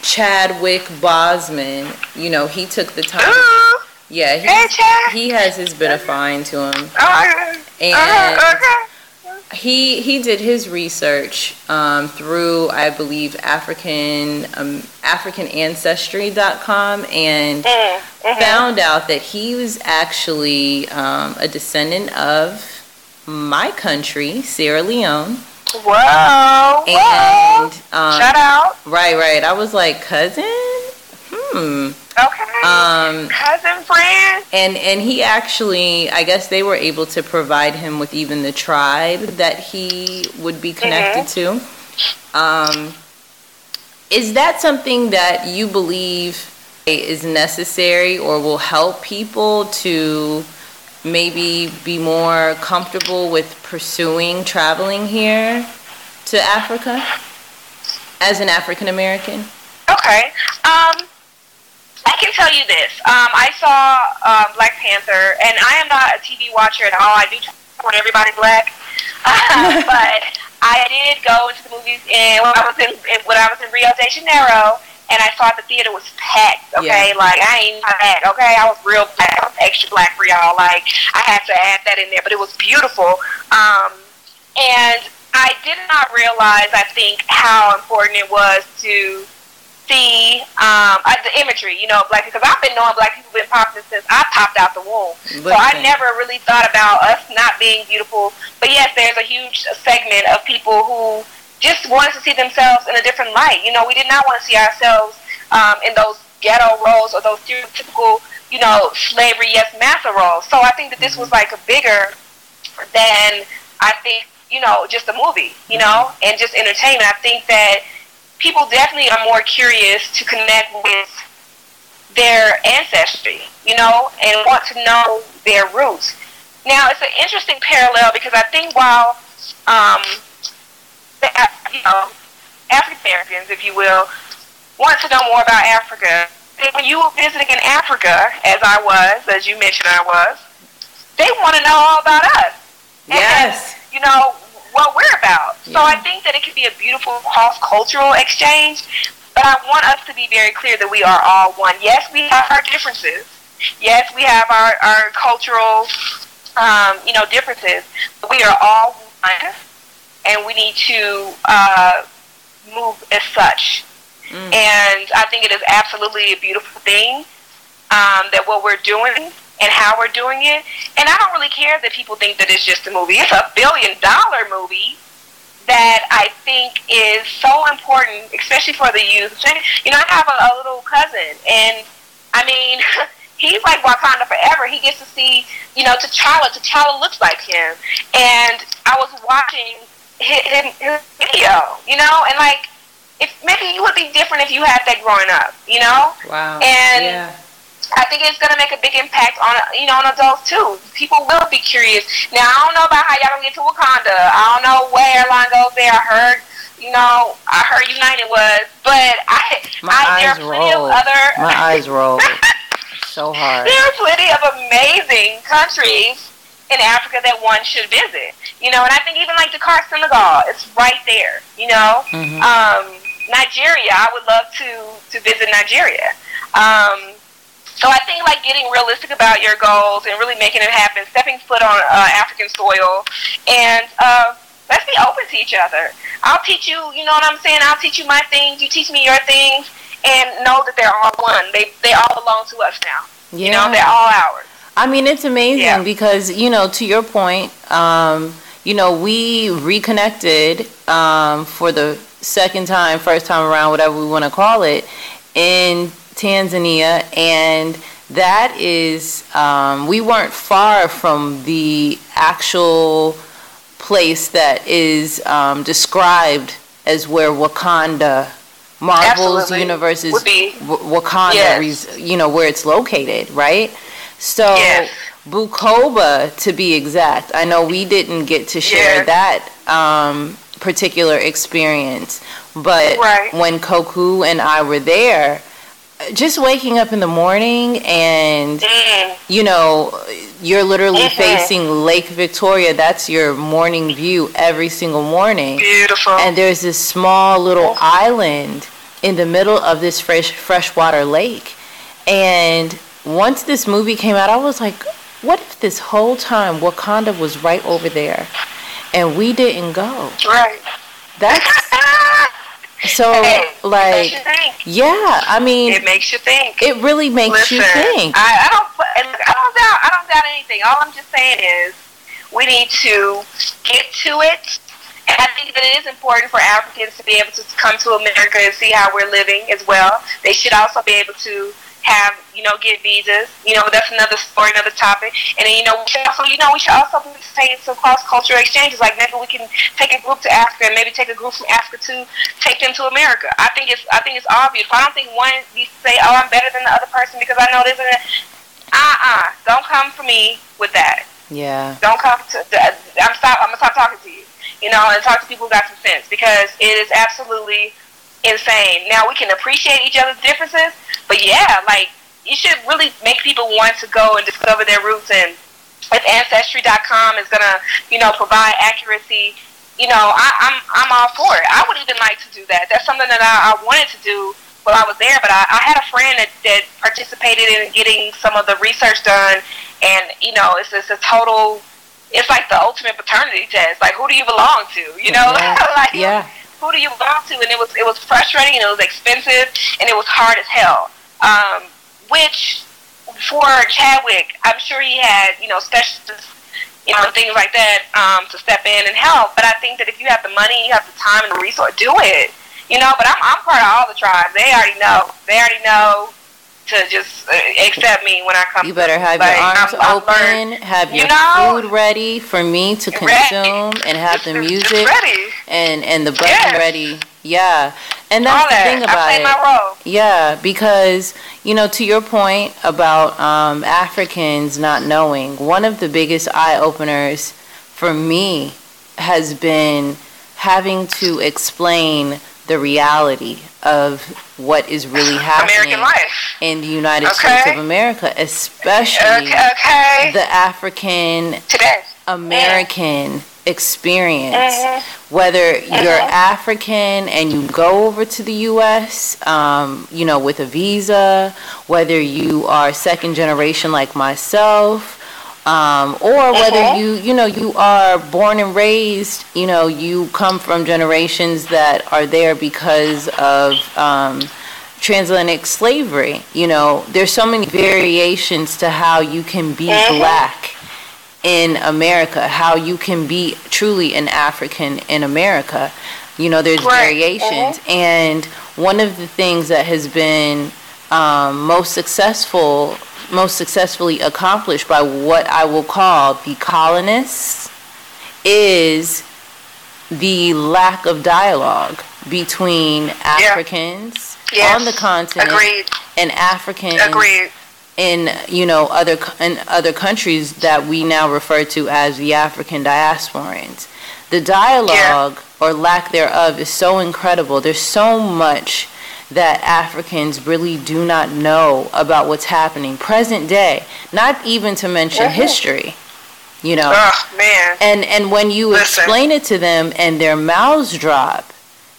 Chadwick Boseman, you know, he took the time. Ooh. Yeah, he, he has his bit of fine to him, Oh, and uh, okay. he he did his research um, through I believe African um, AfricanAncestry.com and Mm, mhm. found out that he was actually um, a descendant of my country, Sierra Leone. Whoa. Whoa. And um, Shout out. right, right. I was like, cousin, hmm. Okay. Um, Cousin friend. and and he actually, I guess they were able to provide him with even the tribe that he would be connected to. Um, is that something that you believe is necessary or will help people to maybe be more comfortable with pursuing traveling here to Africa as an African American? Okay. Um, I can tell you this. Um, I saw uh, Black Panther, and I am not a TV watcher at all. I do support everybody black, but I did go into the movies and when I was in, in when I was in Rio de Janeiro, and I saw the theater was packed. Okay, Yeah. like I ain't black. Okay, I was real black. I was extra black for y'all. Like I had to add that in there, but it was beautiful. Um, and I did not realize, I think, how important it was to see um, uh, the imagery, you know, black because I've been knowing black people been popular since I popped out the womb. So I never really thought about us not being beautiful. But yes, there's a huge segment of people who just wanted to see themselves in a different light. You know, we did not want to see ourselves um, in those ghetto roles or those stereotypical, you know, slavery yes massa roles. So I think that this was like a bigger than I think, you know, just a movie, you know, and just entertainment. I think that people definitely are more curious to connect with their ancestry, you know, and want to know their roots. Now, it's an interesting parallel because I think while, um, the, you know, African Americans, if you will, want to know more about Africa, when you were visiting in Africa, as I was, as you mentioned I was, they want to know all about us. Yes. And, you know, what we're about. Yeah. So I think that it could be a beautiful cross-cultural exchange, but I want us to be very clear that we are all one. Yes, we have our differences. Yes, we have our, our cultural, um, you know, differences. But we are all one, and we need to uh, move as such. Mm. And I think it is absolutely a beautiful thing um, that what we're doing and how we're doing it. And I don't really care that people think that it's just a movie. It's a billion dollar movie that I think is so important, especially for the youth. You know, I have a, a little cousin, and I mean, he's like Wakanda forever. He gets to see, you know, T'Challa. T'Challa looks like him, and I was watching his, his, his video, you know, and like, if maybe it would be different if you had that growing up, you know. Wow. And yeah. I think it's gonna make a big impact on you know on adults too. People will be curious. Now I don't know about how y'all gonna get to Wakanda. I don't know what airline goes there. I heard you know I heard United was, but I my I, eyes roll. Other, my eyes roll so hard. There are plenty of amazing countries in Africa that one should visit. You know, and I think even like Dakar, Senegal, it's right there. You know, mm-hmm. um, Nigeria. I would love to to visit Nigeria. Um, so I think like getting realistic about your goals and really making it happen, stepping foot on uh, African soil, and uh, let's be open to each other. I'll teach you, you know what I'm saying? I'll teach you my things, you teach me your things, and know that they're all one. They they all belong to us now. Yeah. You know, they're all ours. I mean, it's amazing Yeah. because you know, to your point, um, you know, we reconnected um, for the second time, first time around, whatever we want to call it, in Tanzania, and that is, um, we weren't far from the actual place that is um, described as where Wakanda, Marvel's Absolutely. be. W- Wakanda, Yes. you know, where it's located, right? So, Yes. Bukoba, to be exact, I know we didn't get to share Yes. that um, particular experience, but Right. when Koku and I were there, just waking up in the morning and Mm. you know you're literally Mhm. facing Lake Victoria. That's your morning view every single morning Beautiful. and there's this small little island in the middle of this fresh freshwater lake. And once this movie came out, I was like, what if this whole time Wakanda was right over there and we didn't go? right. That's so Hey, it makes like you think. yeah, I mean It makes you think. it really makes Listen, you think. I, I don't. I don't doubt. I don't doubt anything. All I'm just saying is, we need to get to it. And I think that it is important for Africans to be able to come to America and see how we're living as well. They should also be able to have, you know, get visas. You know, that's another story, another topic. And then, you know, we should also, you know, we should also participate in some cross-cultural exchanges. Like maybe we can take a group to Africa and maybe take a group from Africa to take them to America. I think it's, I think it's obvious. I don't think one needs to say, oh, I'm better than the other person because I know this and that. Uh-uh. Don't come for me with that. yeah. Don't come to. I'm stop. I'm gonna stop talking to you. You know, and talk to people who got some sense because it is absolutely insane. Now we can appreciate each other's differences, but yeah, like you should really make people want to go and discover their roots. And if Ancestry.com is gonna, you know, provide accuracy, you know, I, I'm I'm all for it. I would even like to do that. That's something that I, I wanted to do while I was there. But I, I had a friend that, that participated in getting some of the research done, and you know, it's it's a total. It's like the ultimate paternity test. Like, who do you belong to? You know, Yeah. like Yeah. Who do you belong to? And it was it was frustrating and it was expensive and it was hard as hell. Um, which for Chadwick, I'm sure he had you know specialists, you know, things like that um, to step in and help. But I think that if you have the money, you have the time and the resource, do it. You know, but I'm I'm part of all the tribes. They already know. They already know to just uh, accept me when I come. You better have Like, your arms I'm- I've learned- open, have you your know? food ready for me to Ready. consume, and have Just- the music ready. and and the button Yes. ready. Yeah, And that's All the that. thing about it. my role. Yeah, because you know, to your point about um, Africans not knowing, one of the biggest eye openers for me has been having to explain the reality of what is really happening in the United Okay. States of America, especially Okay. okay. the African Today. American experience. Mhm. Whether you're African and you go over to the U.S., um, you know, with a visa, whether you are second generation like myself, um, or whether Mhm. you, you know, you are born and raised, you know, you come from generations that are there because of um, transatlantic slavery. You know, there's so many variations to how you can be Mhm. black in America, how you can be truly an African in America. You know, there's Right. variations. And one of the things that has been um, most successful, most successfully accomplished by what I will call the colonists is the lack of dialogue between Africans Yes. on the continent Agreed. and Africans Agreed. in you know other in other countries that we now refer to as the African diasporans. The dialogue or lack thereof is so incredible. There's so much that Africans really do not know about what's happening present day, not even to mention Mhm. history. You know, Oh man. and and when you Listen. explain it to them and their mouths drop,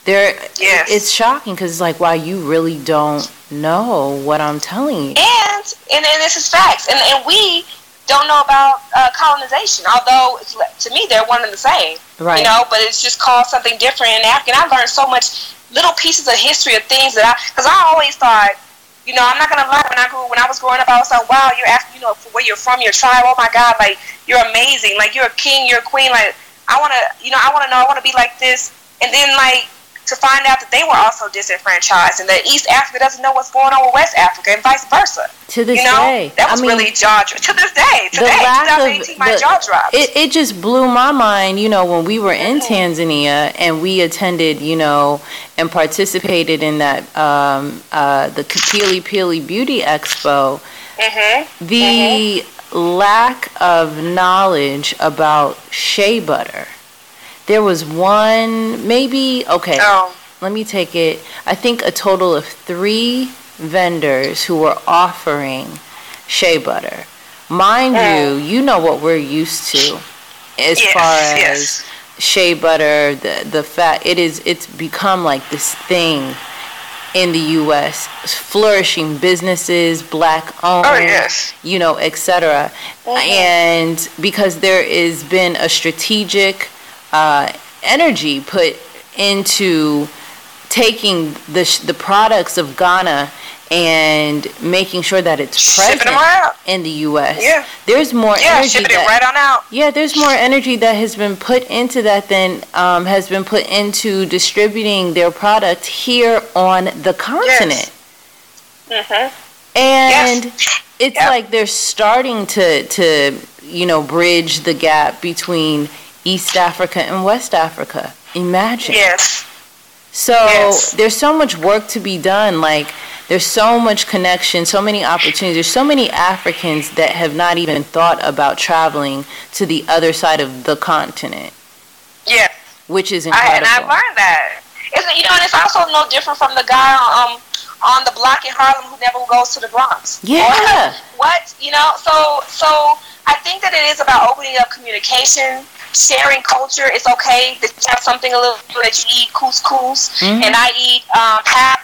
they're Yes. it's shocking because it's like, wow, you really don't know what I'm telling you. And and, and this is facts. And and we don't know about uh, colonization, although it's, to me they're one and the same. Right. You know, but it's just called something different in African. I learned so much little pieces of history of things that I, because I always thought, you know, I'm not gonna lie. When I grew, when I was growing up, I was like, wow, you're African. You know, where you're from, your tribe. Oh my God, like you're amazing. Like you're a king, you're a queen. Like I wanna, you know, I wanna know. I wanna be like this. And then like to find out that they were also disenfranchised and that East Africa doesn't know what's going on with West Africa and vice versa. to this You know, day. that was I mean, really jaw to this day. the Today, lack of my the- jaw dropped. it, it just blew my mind, you know, when we were in Mhm. Tanzania and we attended, you know, and participated in that um, uh, the Kapili Pili Beauty Expo. mm-hmm. The lack of knowledge about shea butter. There was one, maybe okay. Oh, let me take it. I think a total of three vendors who were offering shea butter. Mind Mm. you, you know what we're used to as yes, far as yes. shea butter, the the fat. It is. It's become like this thing in the U.S. Flourishing businesses, black owned Oh, yes. you know, etc. Mhm. And because there has been a strategic uh, energy put into taking the sh- the products of Ghana and making sure that it's Shipping present out. in the U.S. Yeah. There's more Yeah, energy shipping that it right on out. yeah, there's more energy that has been put into that than um, has been put into distributing their product here on the continent. Yes. Mm-hmm. And it's Yep. like they're starting to to you know bridge the gap between East Africa and West Africa. Imagine. Yes. So Yes. there's so much work to be done. Like there's so much connection, so many opportunities. There's so many Africans that have not even thought about traveling to the other side of the continent, Yeah. which is I, incredible. and I've learned that. It's, you know, and it's also no different from the guy um, on the block in Harlem who never goes to the Bronx. Yeah. what? You know, so so I think that it is about opening up communication, sharing culture. It's okay that you have something a little that you eat couscous Mhm. and I eat um, pap.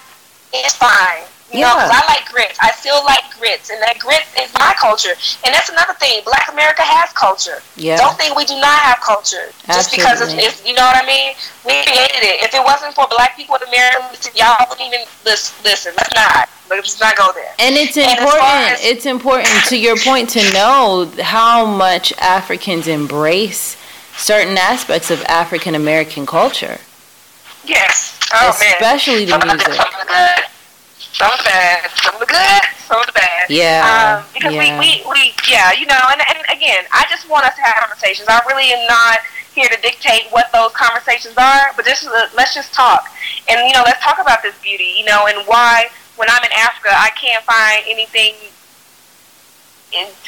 It's fine. You know, Yeah. I like grits. I still like grits, and that grits is my culture. And that's another thing. Black America has culture. yeah. Don't think we do not have culture just because it's, it's you know what I mean. We created it. If it wasn't for black people in America, y'all wouldn't even listen. Listen, let's not. Let's not go there. And it's And as important. as- it's important to your point to know how much Africans embrace certain aspects of African American culture, Yes. Oh man. especially the the, music. Some of the good, some of the bad, some of the good, some of the bad. Yeah, Um, because yeah. we, we, we, yeah, you know, and, and again, I just want us to have conversations. I really am not here to dictate what those conversations are, but just uh, let's just talk. And you know, let's talk about this beauty, you know, and why when I'm in Africa, I can't find anything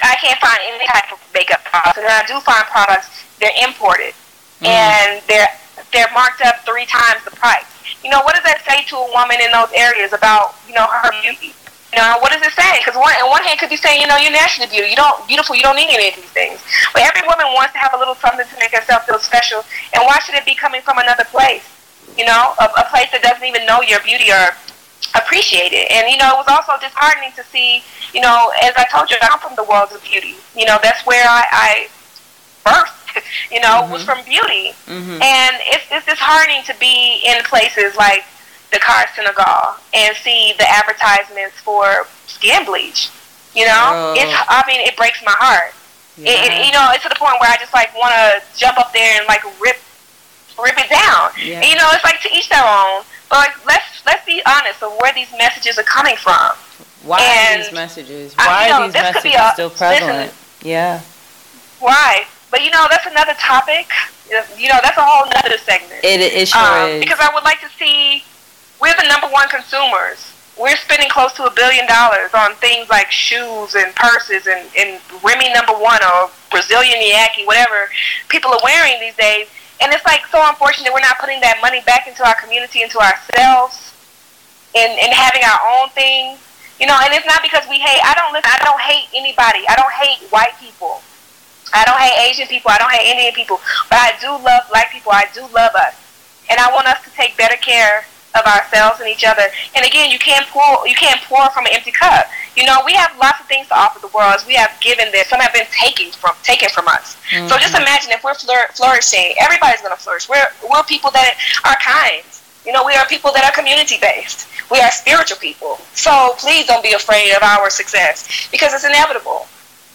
I can't find any type of makeup products. And when I do find products, they're imported. Mm. And they're they're marked up three times the price. You know, what does that say to a woman in those areas about, you know, her beauty? You know, what does it say? Because one, on one hand, could be saying, you know, you're naturally beautiful. You don't beautiful. You don't need any of these things. But every woman wants to have a little something to make herself feel special. And why should it be coming from another place? You know, a, a place that doesn't even know your beauty or appreciate it. And you know, it was also disheartening to see. You know, as I told you, I'm from the world of beauty. You know, that's where I, I birthed. You know, mm-hmm. was from beauty. Mm-hmm. And it's it's disheartening to be in places like Dakar, Senegal, and see the advertisements for skin bleach. You know, oh. it's I mean it breaks my heart. Yeah. It, it, you know, it's to the point where I just like want to jump up there and like rip rip it down. Yeah. And, you know, it's like to each their own. But like, let's let's be honest of where these messages are coming from. Why and, are these messages? Why I, you know, are these messages a, still prevalent? Listen, yeah. Why? But you know, that's another topic. You know, that's a whole other segment. It, it sure um, is. Because I would like to see we're the number one consumers. We're spending close to a billion dollars on things like shoes and purses and, and Remy number one or Brazilian Yaki, whatever people are wearing these days. And it's like so unfortunate we're not putting that money back into our community, into ourselves, and, and having our own thing. You know, and it's not because we hate. I don't listen. I don't hate anybody. I don't hate white people. I don't hate Asian people. I don't hate Indian people. But I do love black people. I do love us, and I want us to take better care of ourselves and each other. And again, you can't pour you can't pour from an empty cup. You know, we have lots of things to offer the world. As we have given this, some have been taken from taken from us. Mm-hmm. So just imagine if we're flourishing, everybody's going to flourish. We're we're people that are kind. You know, we are people that are community based. We are spiritual people. So please don't be afraid of our success because it's inevitable.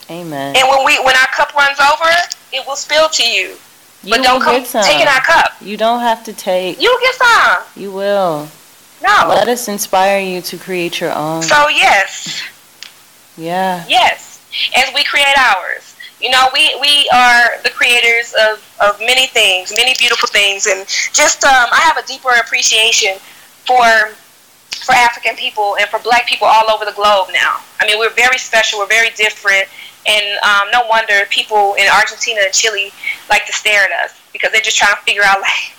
Amen. And when we when our cup runs over, it will spill to you. You but don't come taking our cup. You don't have to take. You get some. You will. No. Let us inspire you to create your own. So yes. Yeah. Yes. As we create ours. You know, we, we are the creators of, of many things, many beautiful things, and just um, I have a deeper appreciation for for African people and for Black people all over the globe now. I mean, we're very special. We're very different, and um, no wonder people in Argentina and Chile like to stare at us because they're just trying to figure out like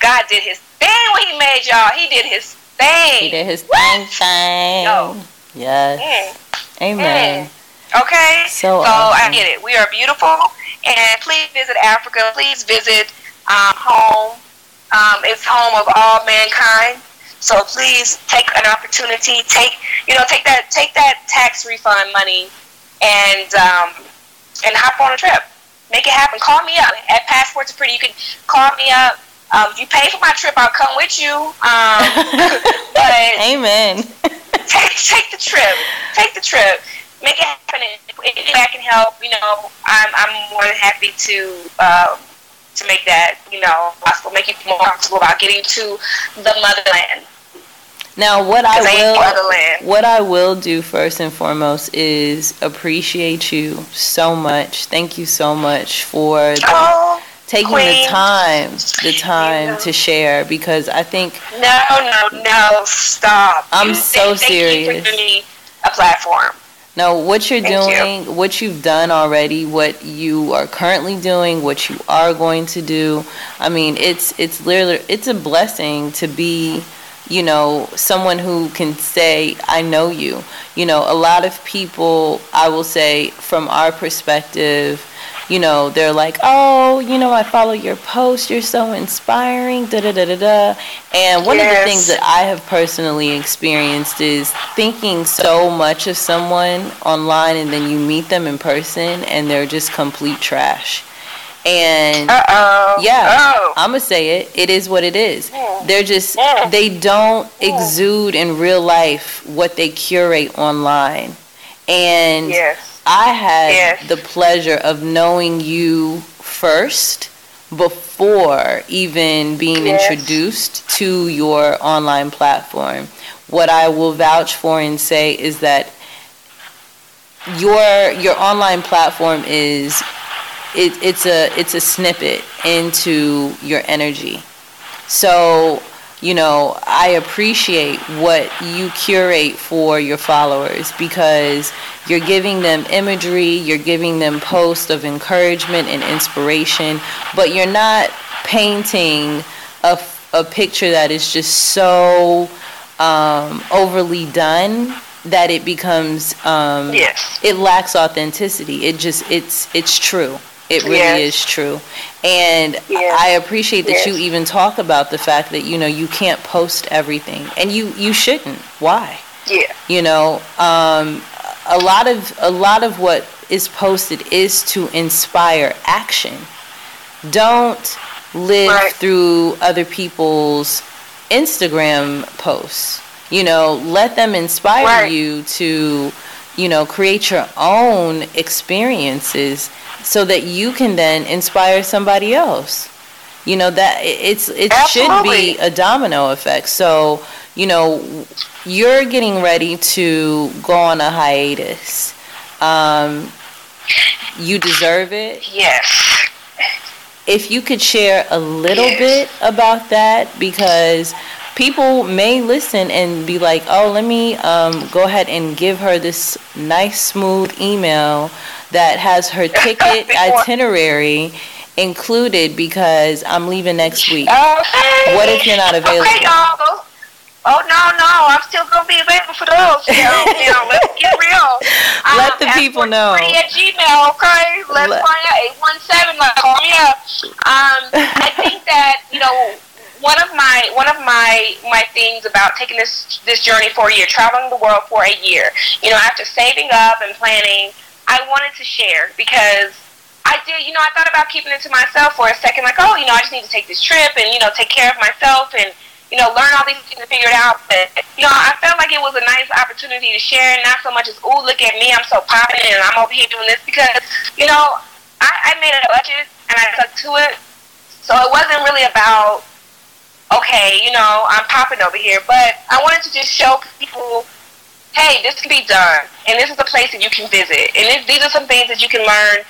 God did His thing when He made y'all. He did His thing. He did His thing. Thing. Yo. Yes. Mm. Amen. Mm. Okay. So, so um, I get it. We are beautiful, and please visit Africa. Please visit um, home. Um, it's home of all mankind. So please take an opportunity. Take you know take that take that tax refund money and um, and hop on a trip. Make it happen. Call me up. At Passports are Pretty, you can call me up. Um, if you pay for my trip, I'll come with you. Um, but Amen. take take the trip. Take the trip. Make it happen. If I can help, you know, I'm I'm more than happy to. Uh, to make that, you know, possible, make you more comfortable about getting to the motherland. Now, what I will what I will do first and foremost is appreciate you so much. Thank you so much for the, oh, taking queen. the time, the time to share because I think no, no, no, stop. I'm you, so serious. me a platform. No, what you're Thank doing, you. what you've done already, what you are currently doing, what you are going to do. I mean, it's it's literally it's a blessing to be you know, someone who can say, I know you. You know, a lot of people, I will say, from our perspective, you know, they're like, oh, you know, I follow your post, you're so inspiring, da da da da da. And one yes. of the things that I have personally experienced is thinking so much of someone online and then you meet them in person and they're just complete trash. And Uh-oh. yeah, oh. I'm gonna say it. It is what it is. They're just they don't exude in real life what they curate online. And yes. I had yes. the pleasure of knowing you first before even being yes. introduced to your online platform. What I will vouch for and say is that your your online platform is it, it's a it's a snippet into your energy. So you know, I appreciate what you curate for your followers because you're giving them imagery, you're giving them posts of encouragement and inspiration, but you're not painting a, a picture that is just so um, overly done that it becomes um, yes. it lacks authenticity. It just it's it's true. It really Yes. is true. And Yes. I appreciate that you even talk about the fact that you know you can't post everything and you you shouldn't. Why? Yeah. You know, um, a lot of a lot of what is posted is to inspire action. Don't live Right. through other people's Instagram posts. You know, let them inspire Right. you to, you know, create your own experiences so that you can then inspire somebody else. You know that it- it's it should be a domino effect. So, you know, you're getting ready to go on a hiatus. Um, you deserve it Yes. if you could share a little Yes. bit about that because people may listen and be like oh let me um, go ahead and give her this nice smooth email that has her ticket itinerary included because i'm leaving next week Okay. What if you're not available? Okay, y'all. Oh no, no, I'm still gonna be available for those. You know, you know let's get real. Let the people know. Free at Gmail, okay? Let's Let- find out eight one seven. Like, call me up. Um, I think that you know one of my one of my my things about taking this this journey for a year, traveling the world for a year. You know, after saving up and planning, I wanted to share because I did, you know, I thought about keeping it to myself for a second, like, oh, you know, I just need to take this trip and, you know, take care of myself and, you know, learn all these things and figure it out. But, you know, I felt like it was a nice opportunity to share, not so much as, ooh, look at me, I'm so popping and I'm over here doing this because, you know, I, I made a budget and I stuck to it. So it wasn't really about, okay, you know, I'm popping over here, but I wanted to just show people hey, this can be done, and this is a place that you can visit, and these are some things that you can learn,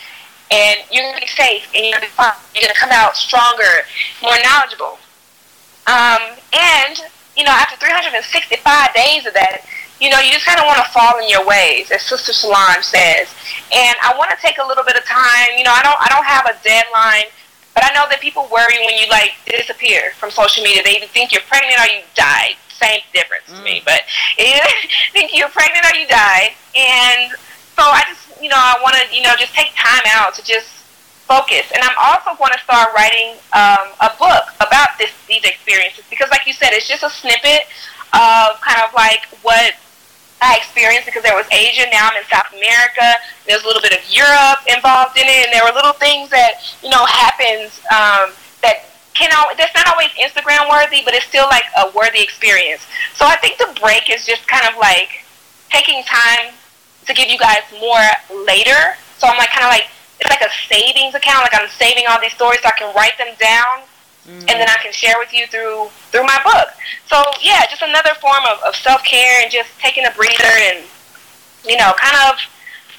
and you're gonna be safe, and you're gonna be fine. You're gonna come out stronger, more knowledgeable. Um, and you know, after 365 days of that, you know, you just kind of want to fall in your ways, as Sister Solange says. And I want to take a little bit of time. You know, I don't, I don't have a deadline, but I know that people worry when you like disappear from social media. They either think you're pregnant or you died. Same difference to me, but either think you're pregnant or you died. And so I just, you know, I want to, you know, just take time out to just focus. And I'm also going to start writing um, a book about this these experiences because, like you said, it's just a snippet of kind of like what I experienced because there was Asia. Now I'm in South America. There's a little bit of Europe involved in it, and there were little things that you know happens um, can al- that's not always Instagram worthy, but it's still like a worthy experience. So I think the break is just kind of like taking time to give you guys more later. So I'm like kind of like it's like a savings account. Like I'm saving all these stories so I can write them down, and then mm-hmm. I can share with you through through my book. So yeah, just another form of, of self care and just taking a breather and you know kind of.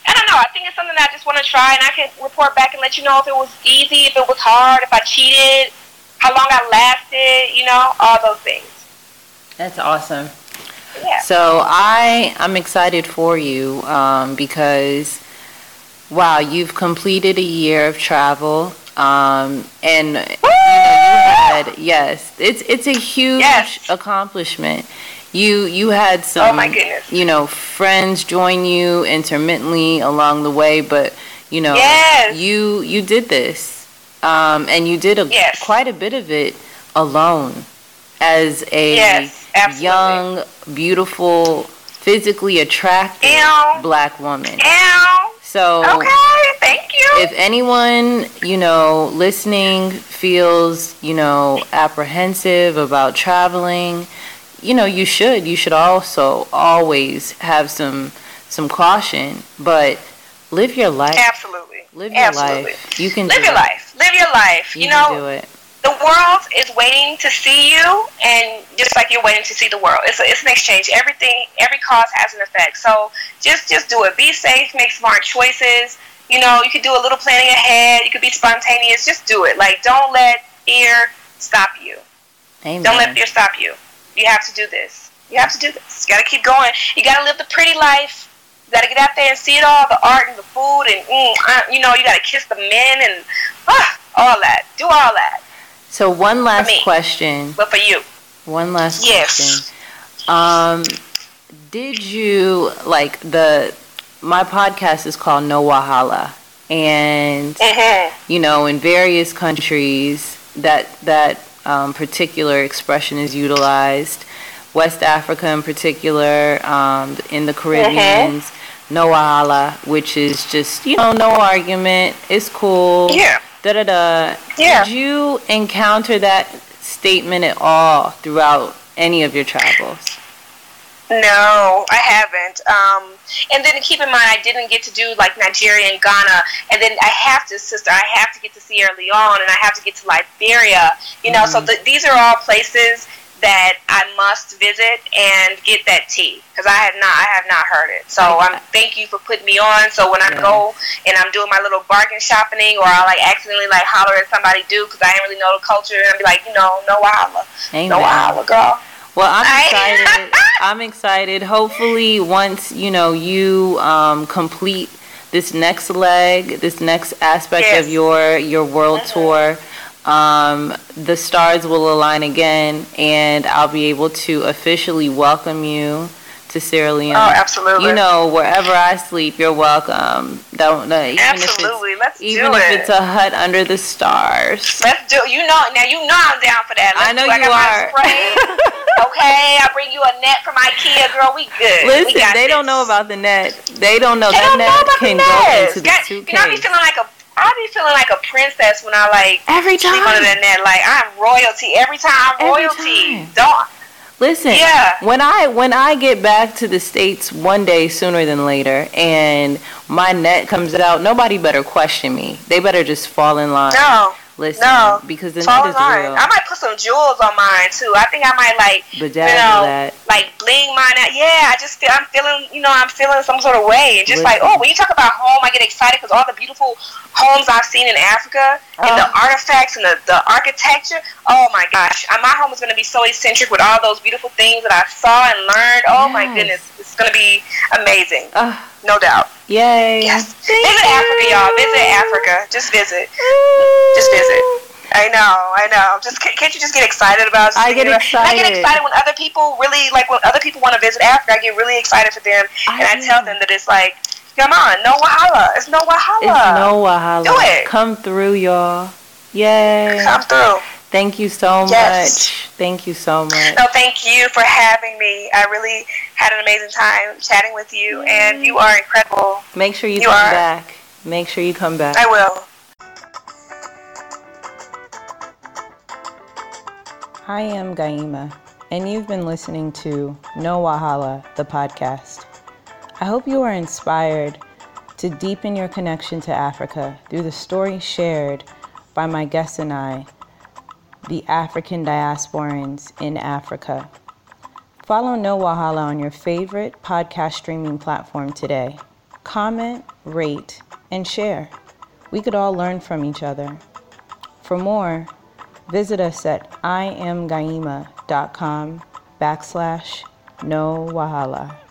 I don't know. I think it's something that I just want to try, and I can report back and let you know if it was easy, if it was hard, if I cheated, how long I lasted, you know, all those things. That's awesome. Yeah. So I I'm excited for you um, because wow, you've completed a year of travel, um, and you, know, you had yes, it's it's a huge Yes. accomplishment. You you had some Oh, my goodness. you know friends join you intermittently along the way, but you know Yes. you you did this, um, and you did a Yes. quite a bit of it alone as a Yes, young, beautiful, physically attractive Ew. black woman. Ow. So Okay, thank you. if anyone, you know, listening feels, you know, apprehensive about traveling, you know, you should. You should also always have some some caution, but live your life. Absolutely. Live your Absolutely. life. You can Live your life. Live your life. You, You, know, do it. the world is waiting to see you, and just like you're waiting to see the world, it's, a, it's an exchange. Everything, every cause has an effect. So just just do it. Be safe. Make smart choices. You know, you could do a little planning ahead. You could be spontaneous. Just do it. Like, don't let fear stop you. Amen. Don't let fear stop you. You have to do this. You have to do this. You got to keep going. You got to live the pretty life. You got to get out there and see it all the art and the food and mm, uh, you know you got to kiss the men and uh, all that. Do all that. So one last me. question. But for you, One last Yes. question. Um, did you like the? My podcast is called No Wahala, and mm-hmm. you know, in various countries, that that um, particular expression is utilized. West Africa, in particular, um, in the Caribbean, no wahala, which is just you know, no argument. It's cool. yeah, Da da da. Yeah. Did you encounter that statement at all throughout any of your travels? no, I haven't. Um, and then keep in mind, I didn't get to do like Nigeria and Ghana, and then I have to, sister, I have to get to Sierra Leone, and I have to get to Liberia. You know, so th- these are all places that I must visit and get that tea because I have not, I have not heard it. So I'm thank you for putting me on. So when I Yeah. go and I'm doing my little bargain shopping, or I like accidentally like holler at somebody do because I didn't really know the culture, and I'll be like, you know, no Amen. no wahala, girl. Well, I'm excited. I'm excited. Hopefully, once you know you um, complete this next leg, this next aspect Yes. of your your world Mhm. tour, um, the stars will align again, and I'll be able to officially welcome you to Sierra Leone. Oh, absolutely. You know, wherever I sleep, you're welcome. Don't uh, even absolutely. Let's if it's even do if it. it's a hut under the stars. Let's do. You know now. You know I'm down for that. Let's I know do, I you got are. Okay, I'll bring you a net from IKEA, girl. We good. we Listen, got they don't know about the net. They don't know They that don't net know about can the go nets. into the Got- suitcase. You know, I be feeling like a. I be feeling like a princess when I like every time sleep under the net. Like I'm royalty every time. I'm royalty. time. Don't. Listen, Yeah. when I when I get back to the states one day sooner than later, and my net comes out, nobody better question me. They better just fall in line. No. Listen, No. because the Fall net is real. I might put some jewels on mine too. I think I might like Bedazzle you know, that. like bling mine out. Yeah, I just feel I'm feeling, you know, I'm feeling some sort of way. And just like, oh, when you talk about home, I get excited because all the beautiful homes I've seen in Africa and the Oh. artifacts and the, the architecture. Oh my gosh, my home is going to be so eccentric with all those beautiful things that I saw and learned. Oh my goodness, it's going to be amazing, no doubt. Yay! Yes, visit Africa, y'all. Visit Africa. Just visit. Just visit. I know, I know. Just can't you just get excited about? I get excited. I get excited. when other people really like when other people want to visit Africa. I get really excited for them, I and I tell them that it's like, come on, no wahala. It's no wahala. It's no wahala. Do it. Come through, y'all. Yay! Come through. Thank you so Yes. much. Thank you so much. No, thank you for having me. I really had an amazing time chatting with you, and you are incredible. Make sure you, You come are. back. Make sure you come back. I will. I am Gaima, and you've been listening to No Wahala, the podcast. I hope you are inspired to deepen your connection to Africa through the story shared by my guests and I, the African diasporans in Africa. Follow No Wahala on your favorite podcast streaming platform today. Comment, rate, and share. We could all learn from each other. For more, visit us at iamgaima.com backslash no wahala.